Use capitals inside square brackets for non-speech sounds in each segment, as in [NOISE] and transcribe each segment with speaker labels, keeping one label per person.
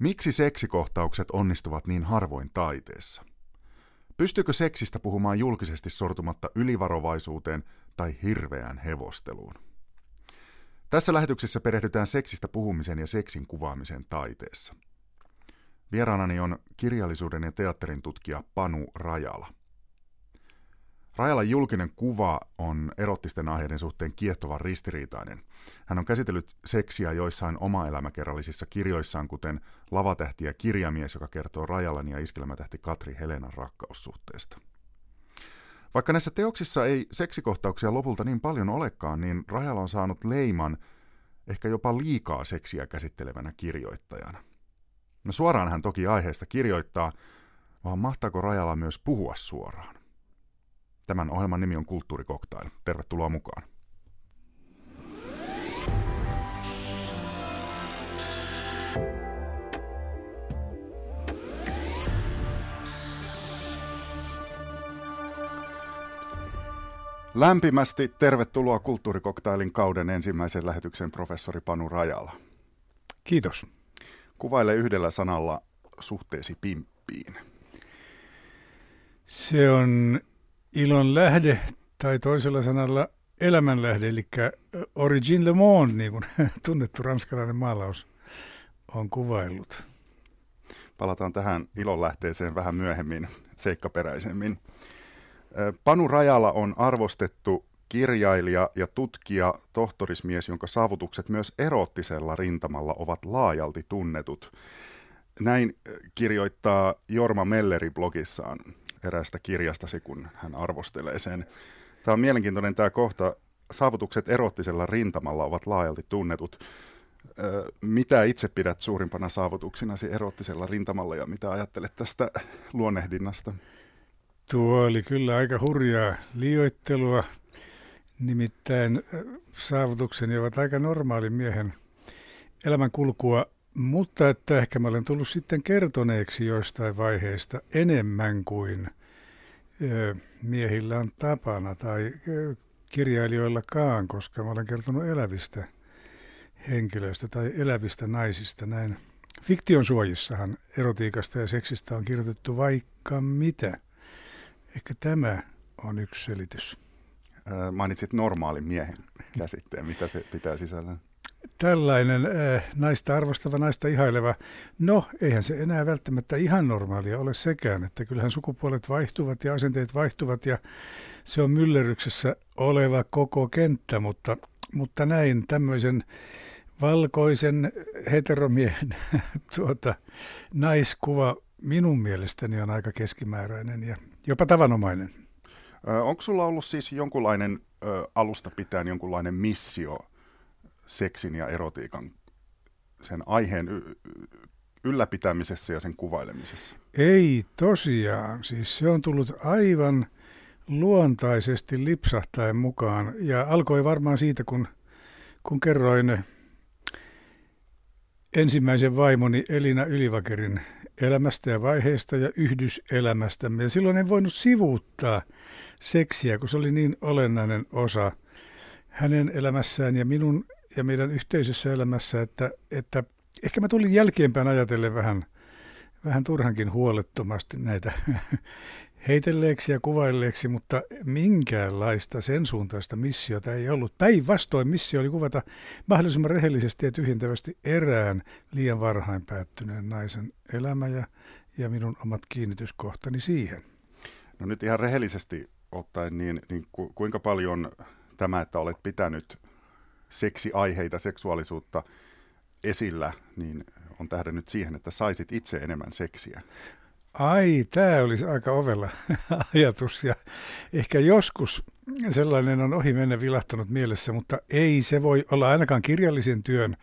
Speaker 1: Miksi seksikohtaukset onnistuvat niin harvoin taiteessa? Pystyykö seksistä puhumaan julkisesti sortumatta ylivarovaisuuteen tai hirveään hevosteluun? Tässä lähetyksessä perehdytään seksistä puhumisen ja seksin kuvaamisen taiteessa. Vieraanani on kirjallisuuden ja teatterin tutkija Panu Rajala. Rajalan julkinen kuva on erottisten aiheiden suhteen kiehtovan ristiriitainen. Hän on käsitellyt seksiä joissain oma-elämäkerrallisissa kirjoissaan, kuten Lavatähti ja kirjamies, joka kertoo Rajalan ja iskelmätähti Katri Helenan rakkaussuhteesta. Vaikka näissä teoksissa ei seksikohtauksia lopulta niin paljon olekaan, niin Rajala on saanut leiman ehkä jopa liikaa seksiä käsittelevänä kirjoittajana. No suoraan hän toki aiheesta kirjoittaa, vaan mahtaako Rajala myös puhua suoraan? Tämän ohjelman nimi on Kulttuurikoktail. Tervetuloa mukaan. Lämpimästi tervetuloa Kulttuurikoktailin kauden ensimmäisen lähetyksen professori Panu Rajala.
Speaker 2: Kiitos.
Speaker 1: Kuvaile yhdellä sanalla suhteesi pimppiin.
Speaker 2: Se on ilon lähde tai toisella sanalla elämänlähde, eli Origin le monde, niin kuin [LAUGHS] tunnettu ranskalainen maalaus on kuvaillut.
Speaker 1: Palataan tähän ilon lähteeseen vähän myöhemmin seikkaperäisemmin. Panu Rajala on arvostettu kirjailija ja tutkija, tohtorismies, jonka saavutukset myös erottisella rintamalla ovat laajalti tunnetut. Näin kirjoittaa Jorma Melleri blogissaan eräästä kirjastasi, kun hän arvostelee sen. Tämä on mielenkiintoinen tämä kohta. Saavutukset erottisella rintamalla ovat laajalti tunnetut. Mitä itse pidät suurimpana saavutuksinasi erottisella rintamalla ja mitä ajattelet tästä luonnehdinnasta?
Speaker 2: Tuo oli kyllä aika hurjaa liioittelua. Nimittäin saavutukseni ovat aika normaali miehen elämänkulkua, mutta että ehkä mä olen tullut sitten kertoneeksi joistain vaiheista enemmän kuin miehillä on tapana tai kirjailijoillakaan, koska mä olen kertonut elävistä henkilöistä tai elävistä naisista. Näin fiktion suojissahan erotiikasta ja seksistä on kirjoitettu vaikka mitä. Ehkä tämä on yksi selitys.
Speaker 1: Mainitsit normaalin miehen käsitteen. Mitä se pitää sisällään?
Speaker 2: Tällainen äh, naista arvostava, naista ihaileva. No, eihän se enää välttämättä ihan normaalia ole sekään, että kyllähän sukupuolet vaihtuvat ja asenteet vaihtuvat ja se on myllerryksessä oleva koko kenttä, mutta, mutta näin tämmöisen valkoisen heteromiehen [LAUGHS] tuota, naiskuva minun mielestäni on aika keskimääräinen ja jopa tavanomainen.
Speaker 1: Onko sulla ollut siis jonkunlainen ö, alusta pitäen jonkunlainen missio seksin ja erotiikan sen aiheen y- ylläpitämisessä ja sen kuvailemisessa?
Speaker 2: Ei tosiaan. Siis se on tullut aivan luontaisesti lipsahtaen mukaan ja alkoi varmaan siitä, kun, kun kerroin ensimmäisen vaimoni Elina Ylivakerin elämästä ja vaiheista ja yhdyselämästämme. Ja silloin en voinut sivuuttaa seksiä, kun se oli niin olennainen osa hänen elämässään ja minun ja meidän yhteisessä elämässä, että, että ehkä mä tulin jälkeenpäin ajatellen vähän, vähän turhankin huolettomasti näitä [LAUGHS] heitelleeksi ja kuvailleeksi, mutta minkäänlaista sen suuntaista missiota ei ollut. Päinvastoin missio oli kuvata mahdollisimman rehellisesti ja tyhjentävästi erään liian varhain päättyneen naisen elämä ja, ja minun omat kiinnityskohtani siihen.
Speaker 1: No nyt ihan rehellisesti ottaen, niin, niin ku, kuinka paljon tämä, että olet pitänyt seksiaiheita, seksuaalisuutta esillä, niin on tähdännyt siihen, että saisit itse enemmän seksiä?
Speaker 2: Ai, tämä olisi aika ovella [LAUGHS] ajatus ja ehkä joskus sellainen on ohi mennä vilahtanut mielessä, mutta ei se voi olla ainakaan kirjallisen työn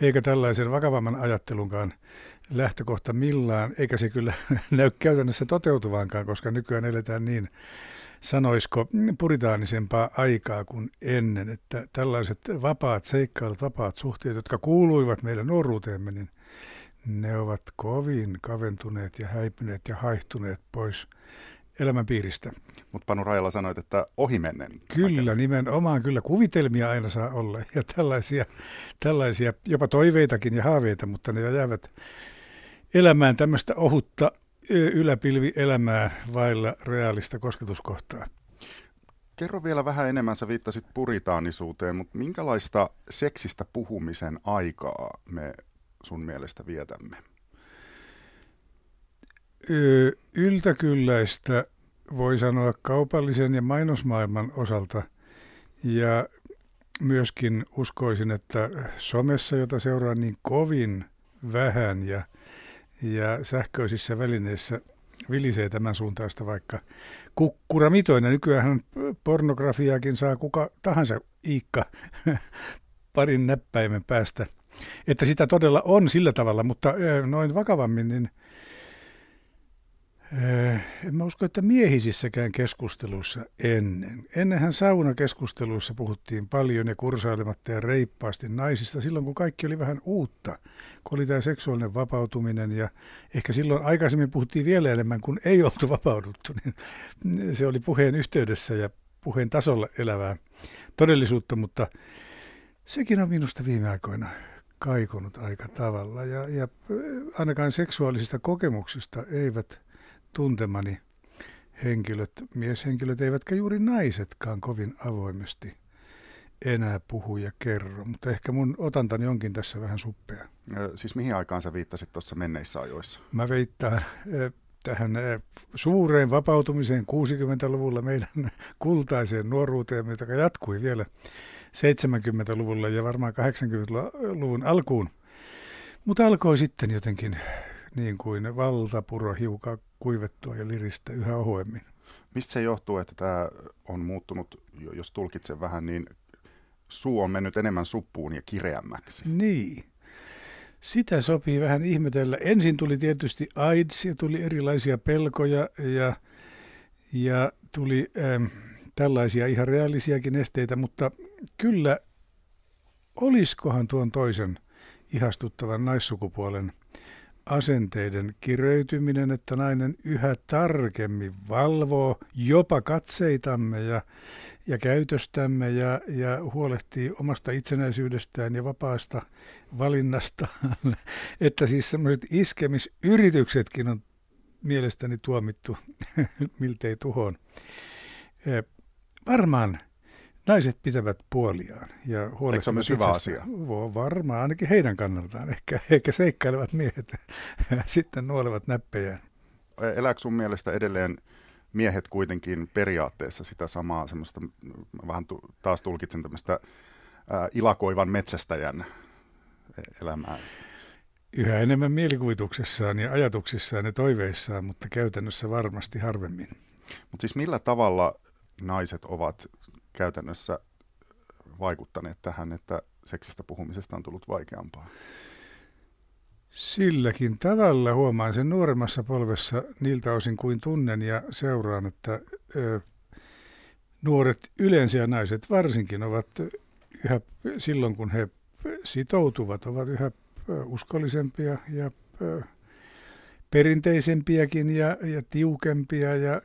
Speaker 2: eikä tällaisen vakavamman ajattelunkaan lähtökohta millään, eikä se kyllä [LAUGHS] näy käytännössä toteutuvaankaan, koska nykyään eletään niin sanoisiko, puritaanisempaa aikaa kuin ennen, että tällaiset vapaat seikkailut, vapaat suhteet, jotka kuuluivat meidän nuoruuteemme, niin ne ovat kovin kaventuneet ja häipyneet ja haihtuneet pois elämän piiristä.
Speaker 1: Mutta Panu Rajala sanoit, että ohimennen.
Speaker 2: Kyllä, nimenomaan kyllä. Kuvitelmia aina saa olla ja tällaisia, tällaisia jopa toiveitakin ja haaveita, mutta ne jäävät elämään tämmöistä ohutta yläpilvielämää vailla reaalista kosketuskohtaa.
Speaker 1: Kerro vielä vähän enemmän, sä viittasit puritaanisuuteen, mutta minkälaista seksistä puhumisen aikaa me sun mielestä vietämme?
Speaker 2: Yltäkylläistä voi sanoa kaupallisen ja mainosmaailman osalta ja myöskin uskoisin, että somessa, jota seuraa niin kovin vähän ja, ja sähköisissä välineissä vilisee tämän suuntaista vaikka kukkuramitoinen. Nykyään pornografiaakin saa kuka tahansa iikka [LAUGHS] parin näppäimen päästä. Että sitä todella on sillä tavalla, mutta noin vakavammin, niin en mä usko, että miehisissäkään keskusteluissa ennen. Ennenhän saunakeskusteluissa puhuttiin paljon ja kursailematta ja reippaasti naisista silloin, kun kaikki oli vähän uutta. Kun oli tämä seksuaalinen vapautuminen ja ehkä silloin aikaisemmin puhuttiin vielä enemmän, kun ei oltu vapauduttu. Niin se oli puheen yhteydessä ja puheen tasolla elävää todellisuutta, mutta sekin on minusta viime aikoina kaikunut aika tavalla. Ja, ja ainakaan seksuaalisista kokemuksista eivät tuntemani henkilöt, mieshenkilöt, eivätkä juuri naisetkaan kovin avoimesti enää puhu ja kerro, mutta ehkä mun otantani onkin tässä vähän suppea.
Speaker 1: Siis mihin aikaan sä viittasit tuossa menneissä ajoissa?
Speaker 2: Mä viittaan tähän suureen vapautumiseen 60-luvulla meidän kultaiseen nuoruuteen, joka jatkui vielä 70-luvulla ja varmaan 80-luvun alkuun. Mutta alkoi sitten jotenkin niin kuin valtapuro hiukan kuivettua ja liristä yhä ohuemmin.
Speaker 1: Mistä se johtuu, että tämä on muuttunut, jos tulkitsen vähän, niin suu on mennyt enemmän suppuun ja kireämmäksi?
Speaker 2: Niin. Sitä sopii vähän ihmetellä. Ensin tuli tietysti AIDS ja tuli erilaisia pelkoja ja, ja tuli ähm, tällaisia ihan reaalisiakin esteitä, mutta kyllä olisikohan tuon toisen ihastuttavan naissukupuolen asenteiden kireytyminen, että nainen yhä tarkemmin valvoo jopa katseitamme ja, ja käytöstämme ja, ja huolehtii omasta itsenäisyydestään ja vapaasta valinnastaan. [LAUGHS] että siis semmoiset iskemisyrityksetkin on mielestäni tuomittu [LAUGHS] miltei tuhoon. Varmaan naiset pitävät puoliaan ja
Speaker 1: huolehtivat se hyvä asia?
Speaker 2: Varmaan, ainakin heidän kannaltaan. [LAUGHS] Ehkä, ehkä seikkailevat miehet [LAUGHS] sitten nuolevat näppejään.
Speaker 1: Elääkö sun mielestä edelleen miehet kuitenkin periaatteessa sitä samaa semmoista, vähän tu, taas tulkitsen tämmöistä ää, ilakoivan metsästäjän elämää?
Speaker 2: Yhä enemmän mielikuvituksessaan ja ajatuksissaan ja toiveissaan, mutta käytännössä varmasti harvemmin.
Speaker 1: Mutta siis millä tavalla naiset ovat käytännössä vaikuttaneet tähän, että seksistä puhumisesta on tullut vaikeampaa?
Speaker 2: Silläkin tavalla huomaan sen nuoremmassa polvessa niiltä osin kuin tunnen ja seuraan, että ö, nuoret yleensä ja naiset varsinkin ovat yhä silloin, kun he sitoutuvat, ovat yhä uskollisempia ja ö, perinteisempiäkin ja, ja tiukempia ja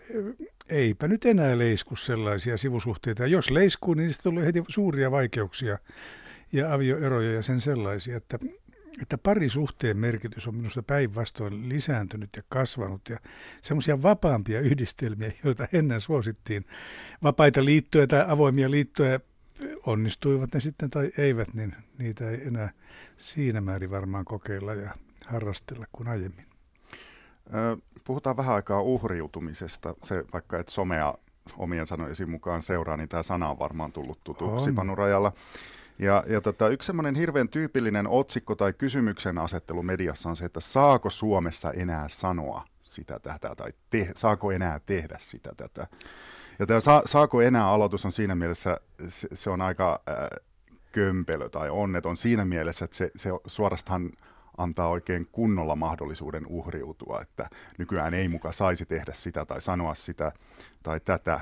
Speaker 2: eipä nyt enää leisku sellaisia sivusuhteita. Ja jos leiskuu, niin niistä tulee heti suuria vaikeuksia ja avioeroja ja sen sellaisia, että, että parisuhteen merkitys on minusta päinvastoin lisääntynyt ja kasvanut ja semmoisia vapaampia yhdistelmiä, joita ennen suosittiin, vapaita liittoja tai avoimia liittoja, onnistuivat ne sitten tai eivät, niin niitä ei enää siinä määrin varmaan kokeilla ja harrastella kuin aiemmin.
Speaker 1: Puhutaan vähän aikaa uhriutumisesta. Se, vaikka et somea omien sanojesi mukaan seuraa, niin tämä sana on varmaan tullut tutuksi on. Panurajalla. Ja, ja tota, yksi semmoinen hirveän tyypillinen otsikko tai kysymyksen asettelu mediassa on se, että saako Suomessa enää sanoa sitä tätä, tai te, saako enää tehdä sitä tätä. Ja tämä sa, saako enää aloitus on siinä mielessä, se, se on aika äh, kömpelö tai onneton siinä mielessä, että se, se suorastaan antaa oikein kunnolla mahdollisuuden uhriutua, että nykyään ei muka saisi tehdä sitä tai sanoa sitä tai tätä.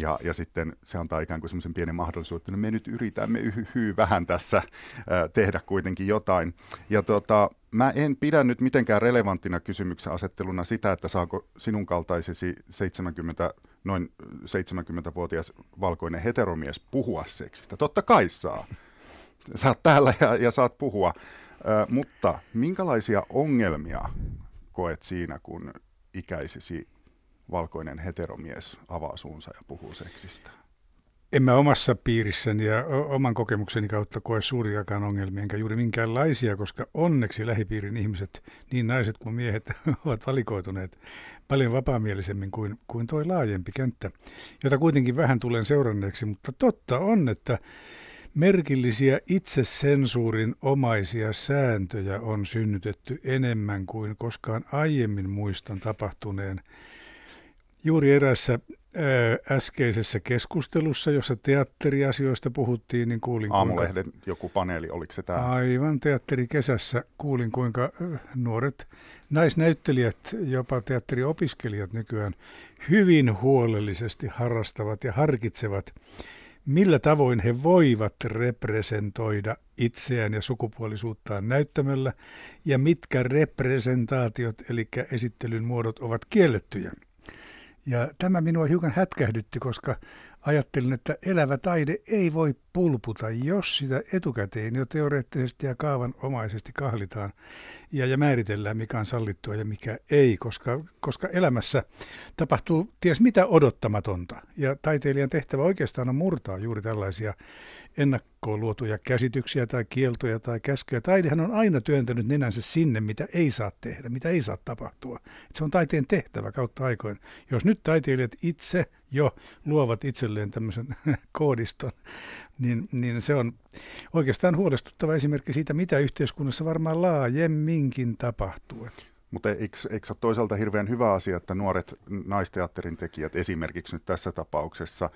Speaker 1: Ja, ja sitten se antaa ikään kuin semmoisen pienen mahdollisuuden, että no me nyt yritämme yhy vähän tässä ää, tehdä kuitenkin jotain. Ja tota, mä en pidä nyt mitenkään relevanttina kysymyksen asetteluna sitä, että saako sinun kaltaisesi 70, noin 70-vuotias valkoinen heteromies puhua seksistä. Totta kai saa. Saat täällä ja, ja saat puhua mutta minkälaisia ongelmia koet siinä, kun ikäisesi valkoinen heteromies avaa suunsa ja puhuu seksistä?
Speaker 2: En mä omassa piirissäni ja oman kokemukseni kautta koe suuriakaan ongelmia, enkä juuri minkäänlaisia, koska onneksi lähipiirin ihmiset, niin naiset kuin miehet, [LAUGHS] ovat valikoituneet paljon vapaamielisemmin kuin, kuin toi laajempi kenttä, jota kuitenkin vähän tulen seuranneeksi, mutta totta on, että merkillisiä itsesensuurin omaisia sääntöjä on synnytetty enemmän kuin koskaan aiemmin muistan tapahtuneen. Juuri erässä äskeisessä keskustelussa, jossa teatteriasioista puhuttiin, niin kuulin...
Speaker 1: Aamulehden kuinka, joku paneeli, oliko se tämä?
Speaker 2: Aivan, teatterikesässä kuulin, kuinka nuoret naisnäyttelijät, jopa teatteriopiskelijat nykyään hyvin huolellisesti harrastavat ja harkitsevat, millä tavoin he voivat representoida itseään ja sukupuolisuuttaan näyttämällä, ja mitkä representaatiot, eli esittelyn muodot, ovat kiellettyjä. Ja tämä minua hiukan hätkähdytti, koska ajattelin, että elävä taide ei voi pulputa, jos sitä etukäteen jo teoreettisesti ja kaavanomaisesti kahlitaan ja, ja määritellään, mikä on sallittua ja mikä ei, koska, koska elämässä tapahtuu ties mitä odottamatonta. Ja taiteilijan tehtävä oikeastaan on murtaa juuri tällaisia ennakkoon luotuja käsityksiä tai kieltoja tai käskyjä. Taidehan on aina työntänyt nenänsä sinne, mitä ei saa tehdä, mitä ei saa tapahtua. Et se on taiteen tehtävä kautta aikoin. Jos nyt taiteilijat itse jo luovat itselleen tämmöisen [LAUGHS] koodiston, niin, niin se on oikeastaan huolestuttava esimerkki siitä, mitä yhteiskunnassa varmaan laajemminkin tapahtuu.
Speaker 1: Mutta eikö, eikö ole toisaalta hirveän hyvä asia, että nuoret naisteatterin tekijät esimerkiksi nyt tässä tapauksessa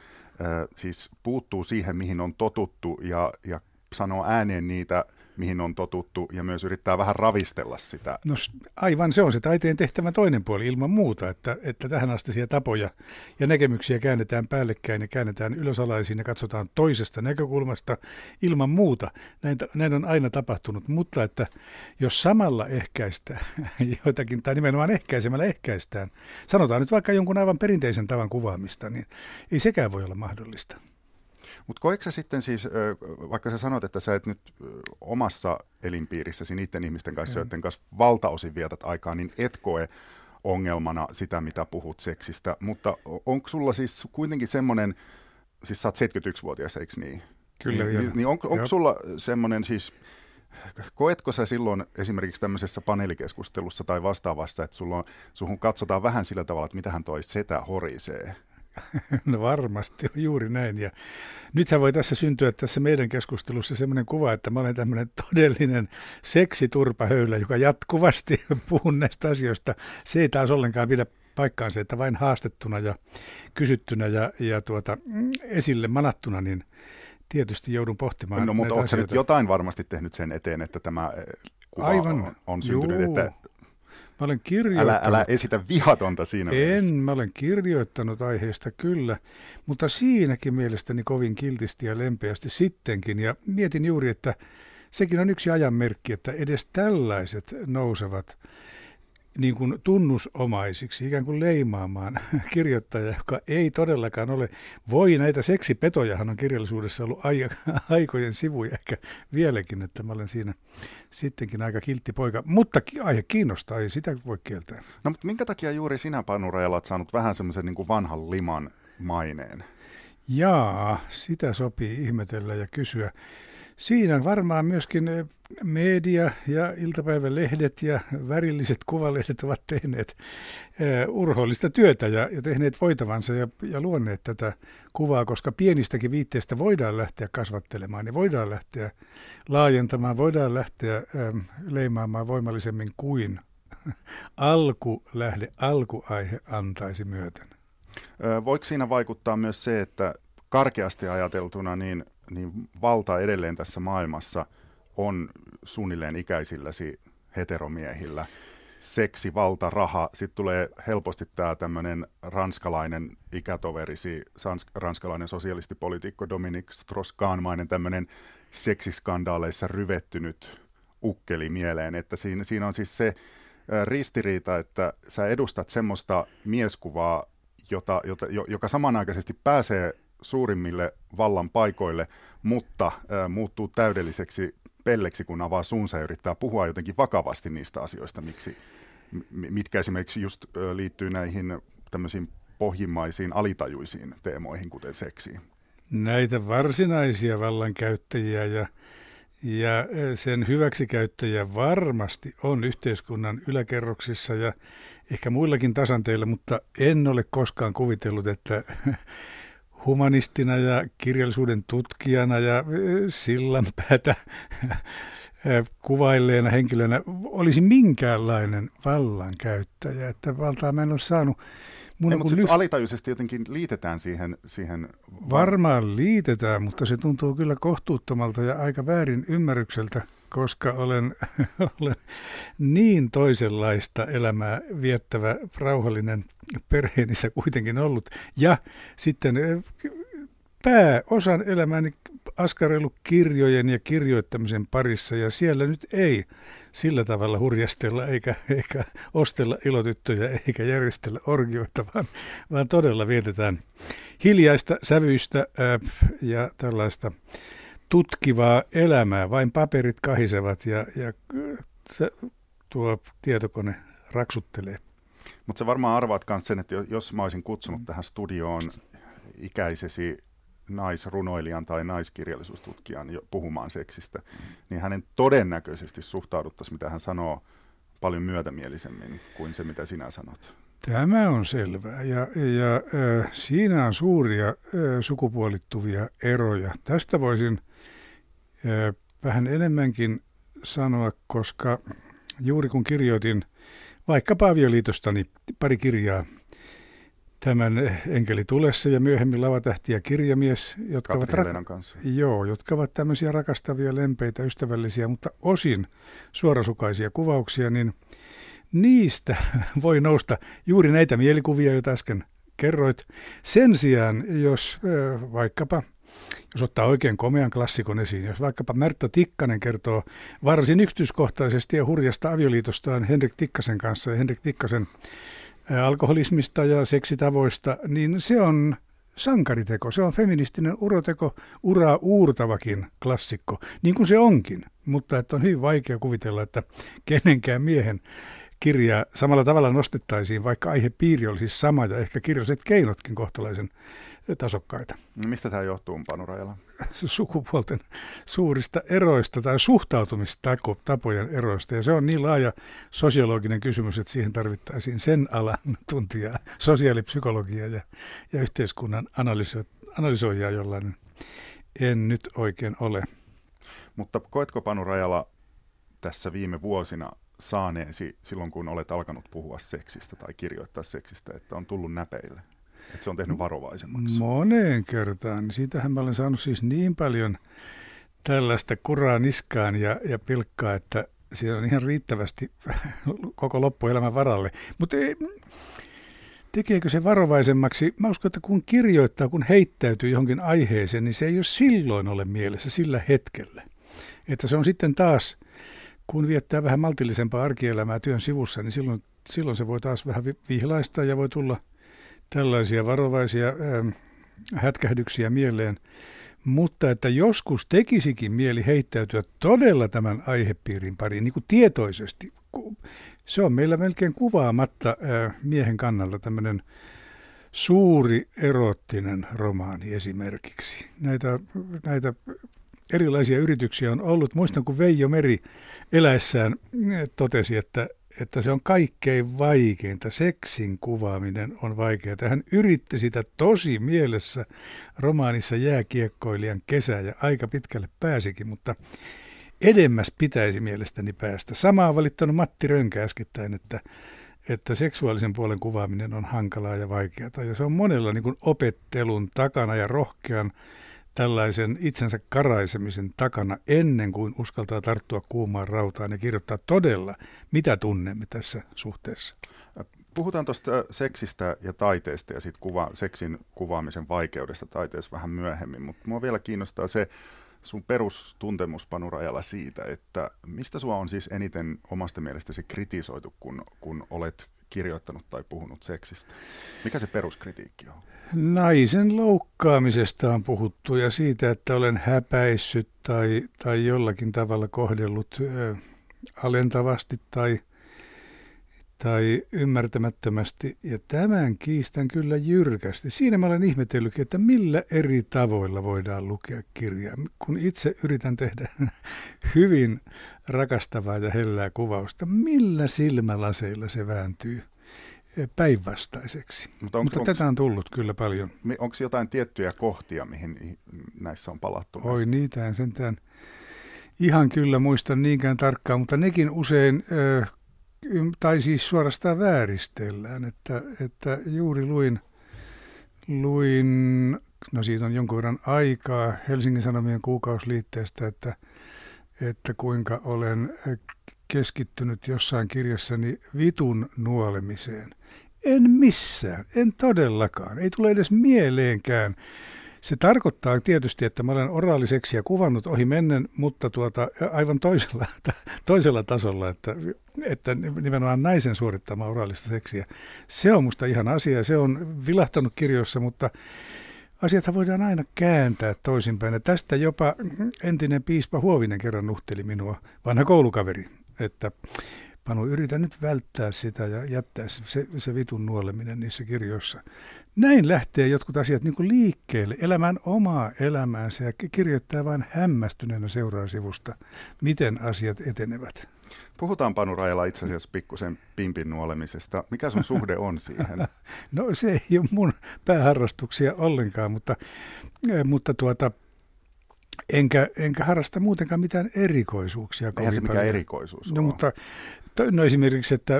Speaker 1: siis puuttuu siihen, mihin on totuttu ja, ja sanoo ääneen niitä mihin on totuttu, ja myös yrittää vähän ravistella sitä.
Speaker 2: No aivan, se on se taiteen tehtävä toinen puoli ilman muuta, että, että tähän astisia tapoja ja näkemyksiä käännetään päällekkäin ja käännetään ylösalaisiin ja katsotaan toisesta näkökulmasta ilman muuta. Näin, näin on aina tapahtunut, mutta että jos samalla ehkäistään [LAUGHS] joitakin, tai nimenomaan ehkäisemällä ehkäistään, sanotaan nyt vaikka jonkun aivan perinteisen tavan kuvaamista, niin ei sekään voi olla mahdollista.
Speaker 1: Mutta koetko sä sitten siis, vaikka sä sanot, että sä et nyt omassa elinpiirissäsi niiden ihmisten kanssa, mm. joiden kanssa valtaosin vietät aikaa, niin et koe ongelmana sitä, mitä puhut seksistä, mutta onko sulla siis kuitenkin semmoinen, siis sä oot 71-vuotias, eikö niin?
Speaker 2: Kyllä
Speaker 1: niin,
Speaker 2: vielä.
Speaker 1: Niin onko, onko sulla semmoinen siis, koetko sä silloin esimerkiksi tämmöisessä paneelikeskustelussa tai vastaavassa, että sulla on, suhun katsotaan vähän sillä tavalla, että mitähän toi setä horisee? [LAUGHS]
Speaker 2: No varmasti, juuri näin. Ja nythän voi tässä syntyä tässä meidän keskustelussa sellainen kuva, että mä olen tämmöinen todellinen seksiturpahöylä, joka jatkuvasti [LAUGHS] puhun näistä asioista. Se ei taas ollenkaan pidä paikkaansa, että vain haastettuna ja kysyttynä ja, ja tuota, esille manattuna, niin tietysti joudun pohtimaan
Speaker 1: No mutta oletko nyt jotain varmasti tehnyt sen eteen, että tämä eh, kuva Aivan. on, on syntynyt, Juu. että
Speaker 2: Mä olen kirjoittanut...
Speaker 1: Älä, älä esitä vihatonta siinä
Speaker 2: En, mielessä. mä olen kirjoittanut aiheesta kyllä, mutta siinäkin mielestäni kovin kiltisti ja lempeästi sittenkin. Ja mietin juuri, että sekin on yksi ajanmerkki, että edes tällaiset nousevat niin kuin tunnusomaisiksi, ikään kuin leimaamaan [LAUGHS] kirjoittaja, joka ei todellakaan ole. Voi näitä seksipetojahan on kirjallisuudessa ollut [LAUGHS] aikojen sivuja, ehkä vieläkin, että mä olen siinä sittenkin aika kiltti poika. Mutta aihe kiinnostaa, ei sitä voi kieltää.
Speaker 1: No mutta minkä takia juuri sinä, Panu Rajala, olet saanut vähän semmoisen niin vanhan liman maineen?
Speaker 2: Jaa, sitä sopii ihmetellä ja kysyä. Siinä varmaan myöskin eh, media ja iltapäivälehdet ja värilliset kuvalehdet ovat tehneet uh, urhoollista työtä ja, ja tehneet voitavansa ja, ja luonneet tätä kuvaa, koska pienistäkin viitteistä voidaan lähteä kasvattelemaan ja voidaan lähteä laajentamaan, voidaan lähteä um, leimaamaan voimallisemmin kuin alkulähde, alkuaihe antaisi myöten.
Speaker 1: Voiko siinä vaikuttaa myös se, että karkeasti ajateltuna niin niin valta edelleen tässä maailmassa on suunnilleen ikäisilläsi heteromiehillä. Seksi, valta, raha. Sitten tulee helposti tämä tämmöinen ranskalainen ikätoverisi, ranskalainen sosialistipolitiikko Dominique Strauss-Kahnmainen tämmöinen seksiskandaaleissa ryvettynyt ukkeli mieleen, että siinä, siinä on siis se ristiriita, että sä edustat semmoista mieskuvaa, jota, jota, joka samanaikaisesti pääsee suurimmille vallan paikoille, mutta äh, muuttuu täydelliseksi pelleksi, kun avaa suunsa ja yrittää puhua jotenkin vakavasti niistä asioista, miksi mitkä esimerkiksi just liittyy näihin tämmöisiin pohjimmaisiin alitajuisiin teemoihin, kuten seksiin?
Speaker 2: Näitä varsinaisia vallankäyttäjiä ja, ja sen hyväksikäyttäjiä varmasti on yhteiskunnan yläkerroksissa ja ehkä muillakin tasanteilla, mutta en ole koskaan kuvitellut, että [LAUGHS] humanistina ja kirjallisuuden tutkijana ja sillanpäätä kuvailleena henkilönä olisi minkäänlainen vallankäyttäjä. Että valtaa mä en ole saanut
Speaker 1: Mun Ei, mutta lyh... alitajuisesti jotenkin liitetään siihen, siihen...
Speaker 2: Varmaan liitetään, mutta se tuntuu kyllä kohtuuttomalta ja aika väärin ymmärrykseltä, koska olen, [LAUGHS] olen niin toisenlaista elämää viettävä rauhallinen perheenissä kuitenkin ollut. Ja sitten eh, pääosan elämäni askarellut kirjojen ja kirjoittamisen parissa ja siellä nyt ei sillä tavalla hurjastella eikä, [LAUGHS] eikä ostella ilotyttöjä eikä järjestellä orgioita, vaan, vaan todella vietetään hiljaista sävyistä ää, ja tällaista tutkivaa elämää. Vain paperit kahisevat ja, ja se, tuo tietokone raksuttelee.
Speaker 1: Mutta sä varmaan arvaat myös sen, että jos mä olisin kutsunut tähän studioon ikäisesi naisrunoilijan tai naiskirjallisuustutkijan puhumaan seksistä, niin hänen todennäköisesti suhtauduttaisiin, mitä hän sanoo, paljon myötämielisemmin kuin se, mitä sinä sanot.
Speaker 2: Tämä on selvää ja, ja äh, siinä on suuria äh, sukupuolittuvia eroja. Tästä voisin äh, vähän enemmänkin sanoa, koska juuri kun kirjoitin vaikka avioliitostani pari kirjaa tämän Enkeli tulessa ja myöhemmin Lavatähti ja kirjamies,
Speaker 1: jotka ovat, ra- kanssa.
Speaker 2: Joo, jotka ovat tämmöisiä rakastavia, lempeitä, ystävällisiä, mutta osin suorasukaisia kuvauksia, niin niistä [LAUGHS] voi nousta juuri näitä mielikuvia, joita äsken kerroit. Sen sijaan, jos vaikkapa jos ottaa oikein komean klassikon esiin, jos vaikkapa Märtta Tikkanen kertoo varsin yksityiskohtaisesti ja hurjasta avioliitostaan Henrik Tikkasen kanssa ja Henrik Tikkasen alkoholismista ja seksitavoista, niin se on sankariteko, se on feministinen uroteko, uraa uurtavakin klassikko, niin kuin se onkin. Mutta että on hyvin vaikea kuvitella, että kenenkään miehen kirjaa samalla tavalla nostettaisiin, vaikka aihepiiri olisi sama ja ehkä kirjalliset keinotkin kohtalaisen tasokkaita.
Speaker 1: No mistä tämä johtuu, Panu Rajala? [LAUGHS]
Speaker 2: Sukupuolten suurista eroista tai suhtautumistapojen eroista. Ja se on niin laaja sosiologinen kysymys, että siihen tarvittaisiin sen alan tuntijaa, sosiaalipsykologia ja, ja yhteiskunnan analyso, analysoijaa, jollainen en nyt oikein ole.
Speaker 1: Mutta koetko Panu Rajala tässä viime vuosina saaneesi silloin, kun olet alkanut puhua seksistä tai kirjoittaa seksistä, että on tullut näpeille? Että se on tehnyt varovaisemmaksi.
Speaker 2: Moneen kertaan. Siitähän mä olen saanut siis niin paljon tällaista kuraa niskaan ja, ja pilkkaa, että siinä on ihan riittävästi [LAUGHS] koko loppuelämän varalle. Mutta tekeekö se varovaisemmaksi? Mä uskon, että kun kirjoittaa, kun heittäytyy johonkin aiheeseen, niin se ei ole silloin ole mielessä sillä hetkellä. Että se on sitten taas, kun viettää vähän maltillisempaa arkielämää työn sivussa, niin silloin, silloin se voi taas vähän vihlaista ja voi tulla – tällaisia varovaisia ähm, hätkähdyksiä mieleen, mutta että joskus tekisikin mieli heittäytyä todella tämän aihepiirin pariin niin kuin tietoisesti. Se on meillä melkein kuvaamatta äh, miehen kannalta tämmöinen suuri erottinen romaani esimerkiksi. Näitä, näitä erilaisia yrityksiä on ollut. Muistan, kun Veijo Meri eläessään äh, totesi, että että se on kaikkein vaikeinta. Seksin kuvaaminen on vaikeaa. Hän yritti sitä tosi mielessä romaanissa Jääkiekkoilijan kesä ja aika pitkälle pääsikin, mutta edemmäs pitäisi mielestäni päästä. Sama on valittanut Matti Rönkä äskettäin, että, että seksuaalisen puolen kuvaaminen on hankalaa ja vaikeaa. Ja se on monella niin opettelun takana ja rohkean tällaisen itsensä karaisemisen takana ennen kuin uskaltaa tarttua kuumaan rautaan ja kirjoittaa todella, mitä tunnemme tässä suhteessa.
Speaker 1: Puhutaan tuosta seksistä ja taiteesta ja sit kuva, seksin kuvaamisen vaikeudesta taiteessa vähän myöhemmin, mutta mua vielä kiinnostaa se sun perustuntemus Panu Rajala siitä, että mistä sua on siis eniten omasta mielestäsi kritisoitu, kun, kun olet kirjoittanut tai puhunut seksistä? Mikä se peruskritiikki on?
Speaker 2: Naisen loukkaamisesta on puhuttu ja siitä, että olen häpäissyt tai, tai jollakin tavalla kohdellut ö, alentavasti tai, tai ymmärtämättömästi, ja tämän kiistän kyllä jyrkästi. Siinä mä olen ihmetellyt, että millä eri tavoilla voidaan lukea kirjaa. Kun itse yritän tehdä [LAUGHS] hyvin rakastavaa ja hellää kuvausta, millä silmälaseilla se vääntyy päinvastaiseksi. Mutta, onko, Mutta tätä on tullut kyllä paljon.
Speaker 1: Onko jotain tiettyjä kohtia, mihin näissä on palattu?
Speaker 2: Oi niitä en sentään ihan kyllä muista niinkään tarkkaan, mutta nekin usein tai siis suorastaan vääristellään, että, että juuri luin, luin, no siitä on jonkun verran aikaa Helsingin Sanomien kuukausliitteestä, että, että kuinka olen keskittynyt jossain kirjassani vitun nuolemiseen. En missään, en todellakaan, ei tule edes mieleenkään se tarkoittaa tietysti, että mä olen oraaliseksiä kuvannut ohi mennen, mutta tuota, aivan toisella, [LAUGHS] toisella tasolla, että, että nimenomaan naisen suorittama oraalista seksiä. Se on musta ihan asia, se on vilahtanut kirjoissa, mutta asiathan voidaan aina kääntää toisinpäin. Ja tästä jopa entinen piispa Huovinen kerran nuhteli minua, vanha koulukaveri, että Panu, yritä nyt välttää sitä ja jättää se, se vitun nuoleminen niissä kirjoissa. Näin lähtee jotkut asiat niin liikkeelle, elämään omaa elämäänsä ja kirjoittaa vain hämmästyneenä seuraa sivusta, miten asiat etenevät.
Speaker 1: Puhutaan Panu Rajala itse asiassa pikkusen pimpin nuolemisesta. Mikä sun suhde on siihen? [LAUGHS]
Speaker 2: no se ei ole mun pääharrastuksia ollenkaan, mutta, eh, mutta tuota, enkä, enkä harrasta muutenkaan mitään erikoisuuksia.
Speaker 1: Eihän se mikään erikoisuus
Speaker 2: No, mutta No esimerkiksi, että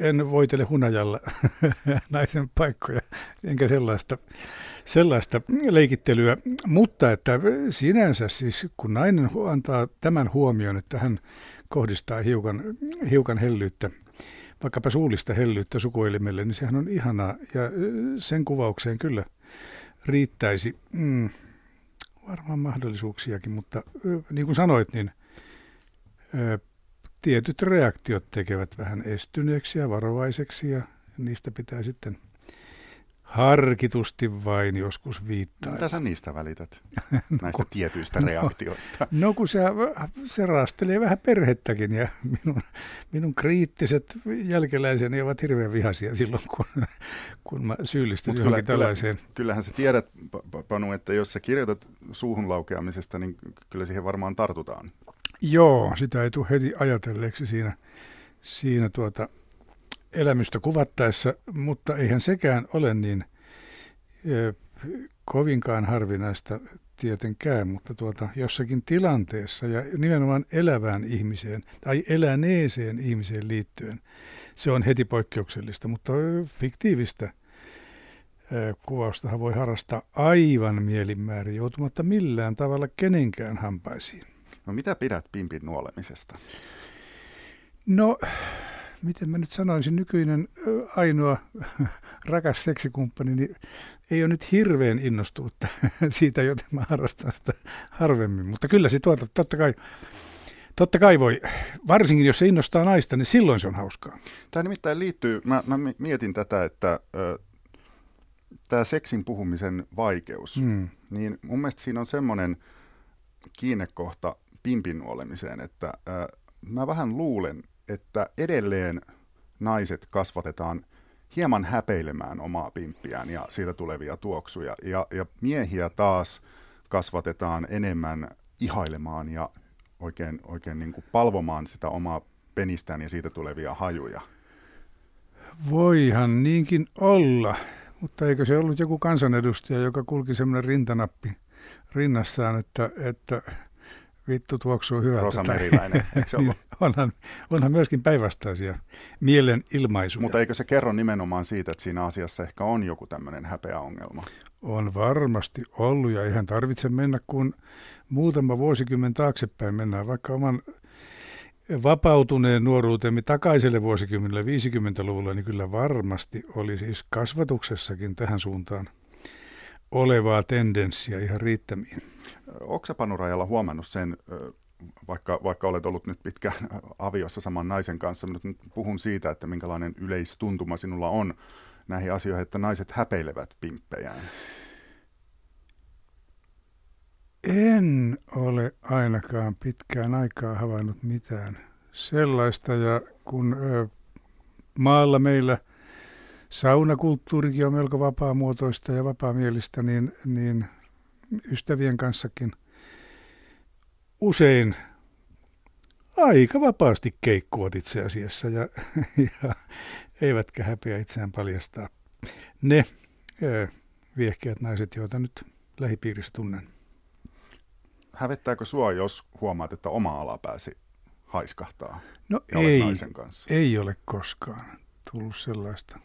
Speaker 2: en voitele hunajalla [LAUGHS] naisen paikkoja, enkä sellaista, sellaista leikittelyä. Mutta että sinänsä siis, kun nainen antaa tämän huomioon, että hän kohdistaa hiukan, hiukan hellyyttä, vaikkapa suullista hellyyttä sukuelimelle, niin sehän on ihanaa. Ja sen kuvaukseen kyllä riittäisi mm, varmaan mahdollisuuksiakin, mutta niin kuin sanoit, niin tietyt reaktiot tekevät vähän estyneeksi ja varovaiseksi ja niistä pitää sitten harkitusti vain joskus viittaa.
Speaker 1: Mitä sä niistä välität, [LAUGHS] näistä tietyistä no, reaktioista?
Speaker 2: No kun se, se raastelee vähän perhettäkin ja minun, minun kriittiset jälkeläiseni ovat hirveän vihaisia silloin, kun, kun mä syyllistyn johonkin kyllä, tällaiseen.
Speaker 1: Kyllä, kyllähän sä tiedät, Panu, että jos sä kirjoitat suuhun laukeamisesta, niin kyllä siihen varmaan tartutaan.
Speaker 2: Joo, sitä ei tule heti ajatelleeksi siinä, siinä tuota elämystä kuvattaessa, mutta eihän sekään ole niin ö, kovinkaan harvinaista tietenkään, mutta tuota, jossakin tilanteessa ja nimenomaan elävään ihmiseen tai eläneeseen ihmiseen liittyen se on heti poikkeuksellista, mutta fiktiivistä kuvaustahan voi harrastaa aivan mielinmäärin joutumatta millään tavalla kenenkään hampaisiin.
Speaker 1: No mitä pidät pimpin nuolemisesta?
Speaker 2: No, miten mä nyt sanoisin, nykyinen ainoa [LAUGHS] rakas seksikumppani niin ei ole nyt hirveän innostunut [LAUGHS] siitä, joten mä harrastan sitä harvemmin. Mutta kyllä se tuota, totta kai, totta kai voi, varsinkin jos se innostaa naista, niin silloin se on hauskaa.
Speaker 1: Tämä nimittäin liittyy, mä, mä mietin tätä, että ö, tämä seksin puhumisen vaikeus, mm. niin mun mielestä siinä on semmoinen kiinnekohta, pimpin olemiseen, että äh, mä vähän luulen, että edelleen naiset kasvatetaan hieman häpeilemään omaa pimppiään ja siitä tulevia tuoksuja. Ja, ja miehiä taas kasvatetaan enemmän ihailemaan ja oikein, oikein niin kuin palvomaan sitä omaa penistään ja siitä tulevia hajuja.
Speaker 2: Voihan niinkin olla, mutta eikö se ollut joku kansanedustaja, joka kulki semmoinen rintanappi rinnassaan, että, että vittu tuoksuu hyvältä.
Speaker 1: Rosa Meriläinen, eikö se [LAUGHS]
Speaker 2: niin, onhan, onhan myöskin päinvastaisia mielen ilmaisuja.
Speaker 1: Mutta eikö se kerro nimenomaan siitä, että siinä asiassa ehkä on joku tämmöinen häpeäongelma?
Speaker 2: On varmasti ollut ja eihän tarvitse mennä kuin muutama vuosikymmen taaksepäin. Mennään vaikka oman vapautuneen nuoruutemme takaiselle vuosikymmenelle 50-luvulla, niin kyllä varmasti oli siis kasvatuksessakin tähän suuntaan olevaa tendenssiä ihan riittämiin.
Speaker 1: Oksa Panurajalla huomannut sen, vaikka, vaikka olet ollut nyt pitkään [LAUGHS] aviossa saman naisen kanssa, mutta nyt puhun siitä, että minkälainen yleistuntuma sinulla on näihin asioihin, että naiset häpeilevät pimppejään.
Speaker 2: En ole ainakaan pitkään aikaa havainnut mitään sellaista, ja kun ö, maalla meillä saunakulttuurikin on melko vapaamuotoista ja vapaamielistä, niin, niin ystävien kanssakin usein aika vapaasti keikkuvat itse asiassa ja, [LAUGHS] ja eivätkä häpeä itseään paljastaa. Ne ö, viehkeät naiset, joita nyt lähipiirissä tunnen.
Speaker 1: Hävettääkö sua, jos huomaat, että oma ala pääsi haiskahtaa
Speaker 2: No ei, naisen kanssa? ei ole koskaan tullut sellaista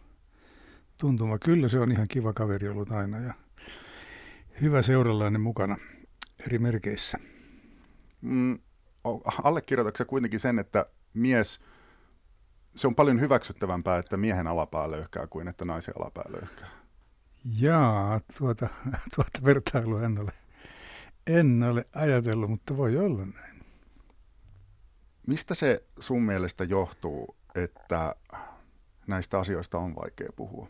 Speaker 2: tuntuma. Kyllä se on ihan kiva kaveri ollut aina ja hyvä seuralainen mukana eri merkeissä.
Speaker 1: Mm, allekirjoitatko kuitenkin sen, että mies, se on paljon hyväksyttävämpää, että miehen alapää löyhkää kuin että naisen alapää löyhkää?
Speaker 2: Jaa, tuota, [LAUGHS] tuota vertailua en ole, en ole ajatellut, mutta voi olla näin.
Speaker 1: Mistä se sun mielestä johtuu, että näistä asioista on vaikea puhua?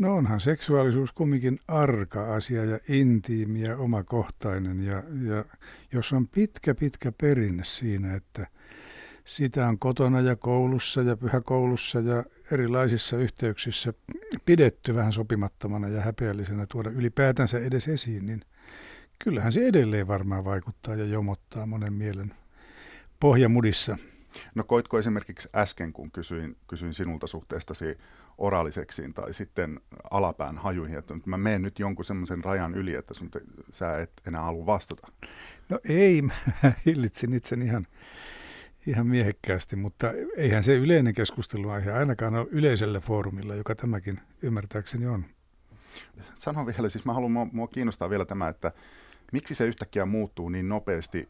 Speaker 2: No onhan seksuaalisuus kumminkin arka asia ja intiimi ja omakohtainen. Ja, ja jos on pitkä, pitkä perinne siinä, että sitä on kotona ja koulussa ja pyhäkoulussa ja erilaisissa yhteyksissä pidetty vähän sopimattomana ja häpeällisenä tuoda ylipäätänsä edes esiin, niin kyllähän se edelleen varmaan vaikuttaa ja jomottaa monen mielen pohjamudissa.
Speaker 1: No koitko esimerkiksi äsken, kun kysyin, kysyin sinulta suhteestasi oraaliseksiin tai sitten alapään hajuihin, että mä menen nyt jonkun semmoisen rajan yli, että sun te, sä et enää halua vastata?
Speaker 2: No ei, mä [LAUGHS] hillitsin itsen ihan, ihan miehekkäästi, mutta eihän se yleinen keskusteluaihe ainakaan ole yleisellä foorumilla, joka tämäkin ymmärtääkseni on.
Speaker 1: Sano vielä, siis mä haluan, mua, mua kiinnostaa vielä tämä, että miksi se yhtäkkiä muuttuu niin nopeasti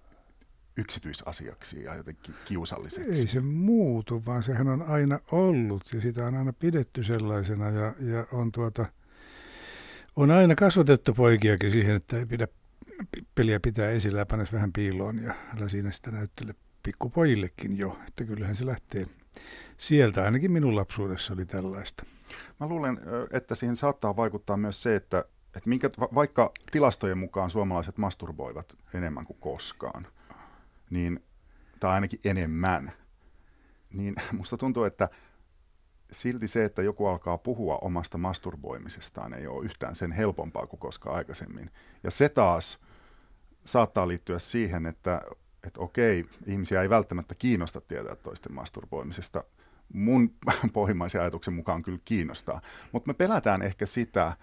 Speaker 1: yksityisasiaksi ja jotenkin kiusalliseksi.
Speaker 2: Ei se muutu, vaan sehän on aina ollut ja sitä on aina pidetty sellaisena ja, ja on, tuota, on aina kasvatettu poikiakin siihen, että ei pidä peliä pitää esillä ja panes vähän piiloon ja älä siinä sitä näyttele pikkupojillekin jo, että kyllähän se lähtee sieltä, ainakin minun lapsuudessa oli tällaista.
Speaker 1: Mä luulen, että siihen saattaa vaikuttaa myös se, että, että minkä, vaikka tilastojen mukaan suomalaiset masturboivat enemmän kuin koskaan – niin, tai ainakin enemmän, niin musta tuntuu, että silti se, että joku alkaa puhua omasta masturboimisestaan, ei ole yhtään sen helpompaa kuin koskaan aikaisemmin. Ja se taas saattaa liittyä siihen, että, että okei, ihmisiä ei välttämättä kiinnosta tietää toisten masturboimisesta. Mun [LAUGHS] pohjimmaisen ajatuksen mukaan kyllä kiinnostaa. Mutta me pelätään ehkä sitä,